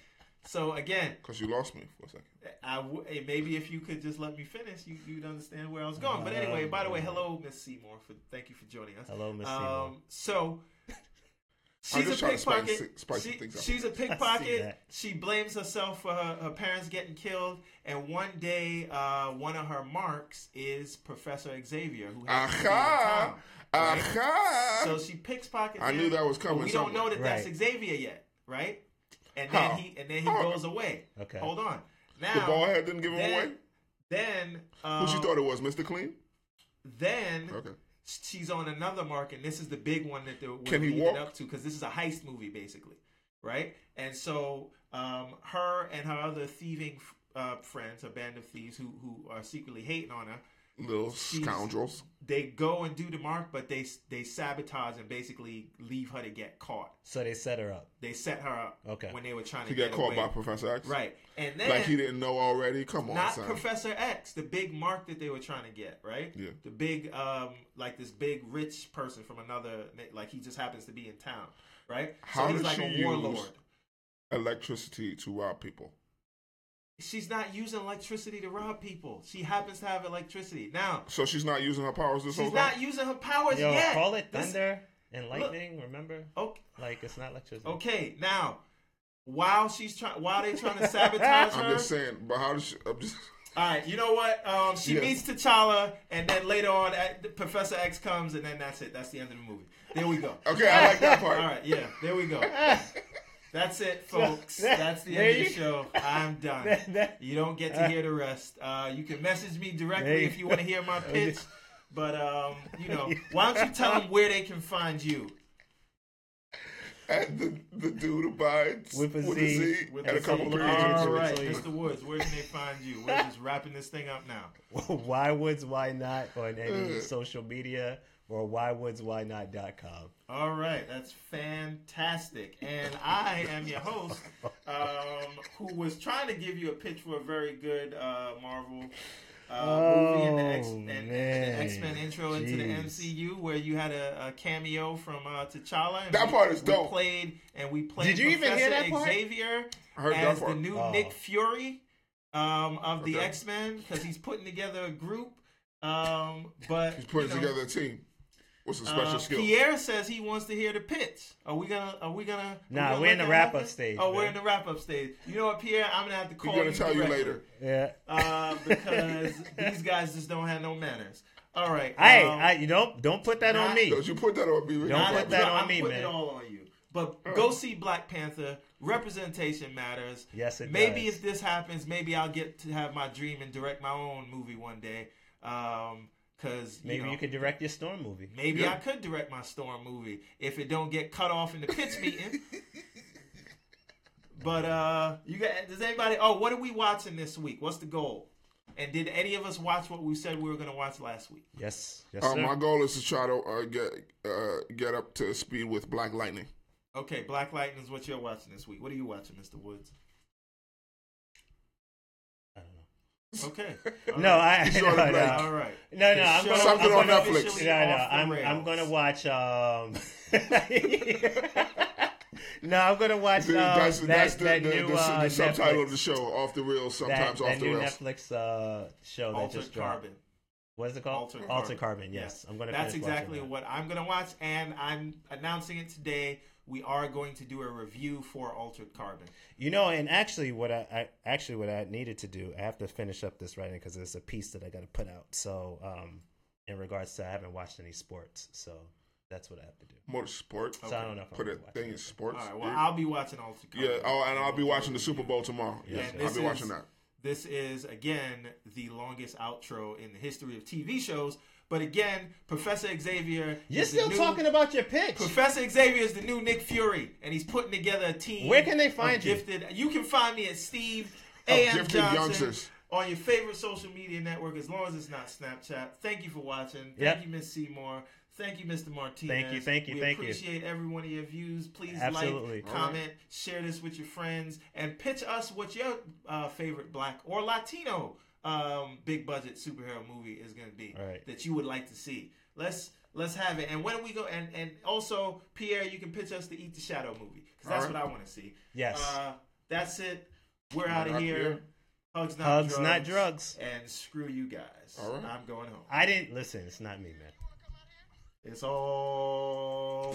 So again, because you lost me for a second. I w- maybe if you could just let me finish, you, you'd understand where I was going. But anyway, by the way, hello, Miss Seymour. For thank you for joining us. Hello, Miss Seymour. Um, so, I'm She's a just trying to spice, pickpocket. She- she's a pickpocket. She blames herself for her, her parents getting killed. And one day, uh, one of her marks is Professor Xavier, who happens to be in Aha! town. right? Aha! So she picks pockets. I knew that was coming we don't know that that's Right. Xavier yet, right? And then How? he and then he How? goes away. Okay. Hold on. Now the bald head didn't give him then, away. Then Who um, she thought it was, Mr. Clean? Then Okay. She's on another mark, and this is the big one that they're Can leading walk? up to because this is a heist movie, basically, right? And so um, her and her other thieving uh, friends, a band of thieves who who are secretly hating on her, Little She's- scoundrels. they go and do the mark, but they they sabotage and basically leave her to get caught. So they set her up. They set her up Okay. when they were trying to, To get caught away. by Professor X? right, and then Like he didn't know already? Come on, not son. Professor X, the big mark that they were trying to get, right? Yeah. The big, um, like this big rich person from another, like he just happens to be in town, right? How so he's does like she a use- warlord. Electricity to rob people. She's not using electricity to rob people. She happens to have electricity. Now, So she's not using her powers this she's whole not time? using her powers Yo, yet. call it This- thunder and lightning. remember, Okay, like it's not electricity. okay. Now, while she's trying, while they're trying to sabotage her, I'm just saying, but how does she. I'm just, All right, you know what? Um, she Yeah. meets T'Challa, and then later on, at, Professor X comes, and then that's it. That's the end of the movie. There we go. okay, I like that part. All right, yeah, there we go. That's it, folks. that- That's the there end of the show. I'm done. That- that- You don't get to hear the rest. Uh, you can message me directly you if you want to hear my pitch. But um, you know, why don't you tell them where they can find you? And the, the dude abides With a with Z, a Z With and a the couple couple of periods. pages. All right. Mr. Woods, where can they find you? We're just wrapping this thing up now. why woods why not on any Uh. social media or whywoodswhynot.com. All right, that's fantastic. And I am your host, um, who was trying to give you a pitch for a very good uh, Marvel uh, movie and the X- Oh, and, and man. the X Men intro into the MCU, where you had a, a cameo from uh, T'Challa. And That we- part is we dope. Played and we played. Did you even hear that part? Xavier I heard as the new Oh. Nick Fury um, of the X Men because he's putting together a group. Um, but He's putting you know, together a team. What's a special uh, skill? Pierre says he wants to hear the pitch. Are we gonna? Are we gonna? are we Nah, gonna we're in the wrap-up stage, Oh, we're in the wrap up stage. You know what, Pierre? I'm gonna have to call He's gonna you tell you later. Yeah. uh, because these guys just don't have no manners. All right. Hey, um, I, you don't don't put that on me. Don't you put that on me? Don't not- put that no, on I'm me, putting man. it all on you. But go see Black Panther. Representation matters. Yes, it maybe does. if this happens, maybe I'll get to have my dream and direct my own movie one day. Um, cause Maybe you, know, you could direct your storm movie. Maybe Yeah. I could direct my Storm movie if it don't get cut off in the pitch meeting. but uh, you got does anybody? Oh, what are we watching this week? What's the goal? And did any of us watch what we said we were going to watch last week? Yes, yes, Uh, sir. my goal is to try to uh, get uh, get up to speed with Black Lightning. Okay, Black Lightning is what you're watching this week. What are you watching, Mr. Woods? Okay. No, I He's no, no. All right. no, no. I'm gonna, Something I'm on gonna, Netflix. officially No, no. I'm, I'm gonna watch. Um, no, I'm gonna watch. Um, that's that, that's the, that the, new the, uh, the subtitle Netflix- of the show, Off the Rails, sometimes that off the new rails. Netflix uh, show that Altered just dropped. Carbon. What is it called? Altered Altered Carbon. Carbon. Yes, I'm gonna. That's exactly that. what I'm going to watch, and I'm announcing it today. We are going to do a review for Altered Carbon. You know, and actually, what I, I actually what I needed to do, I have to finish up this writing because it's a piece that I got to put out. So, um, in regards to, I haven't watched any sports, so that's what I have to do. Motorsport. So I don't know if I'm Put gonna a thing in sports. All right. Well, I'll be watching Altered Carbon. yeah. Oh, and I'll be watching the Super Bowl tomorrow. Yeah, Yes, I'll this be is- watching that. This is again the longest outro in the history of TV shows. But again, Professor Xavier. You're still new- talking about your pitch. Professor Xavier is the new Nick Fury, and he's putting together a team. Where can they find you? Gifted. You can find me at Steve Of A.M. Johnson Youngsters. on your favorite social media network, as long as it's not Snapchat. Thank you for watching. Thank Yep. you, Miss Seymour. Thank you, Mr. Martinez. Thank you, thank you, we thank you. appreciate every one of your views. Please Absolutely. like, comment, share this with your friends, and pitch us what your uh, favorite black or Latino um, big budget superhero movie is going to be All right. that you would like to see. Let's let's have it. And when we go, and and also Pierre, you can pitch us the Eat the Shadow movie because that's All right. what I want to see. Yes. Uh, that's it. We're out of here. here. Hugs not Hugs, drugs. not drugs. And screw you guys. All right. I'm going home. I didn't listen. It's not me, man. It's all.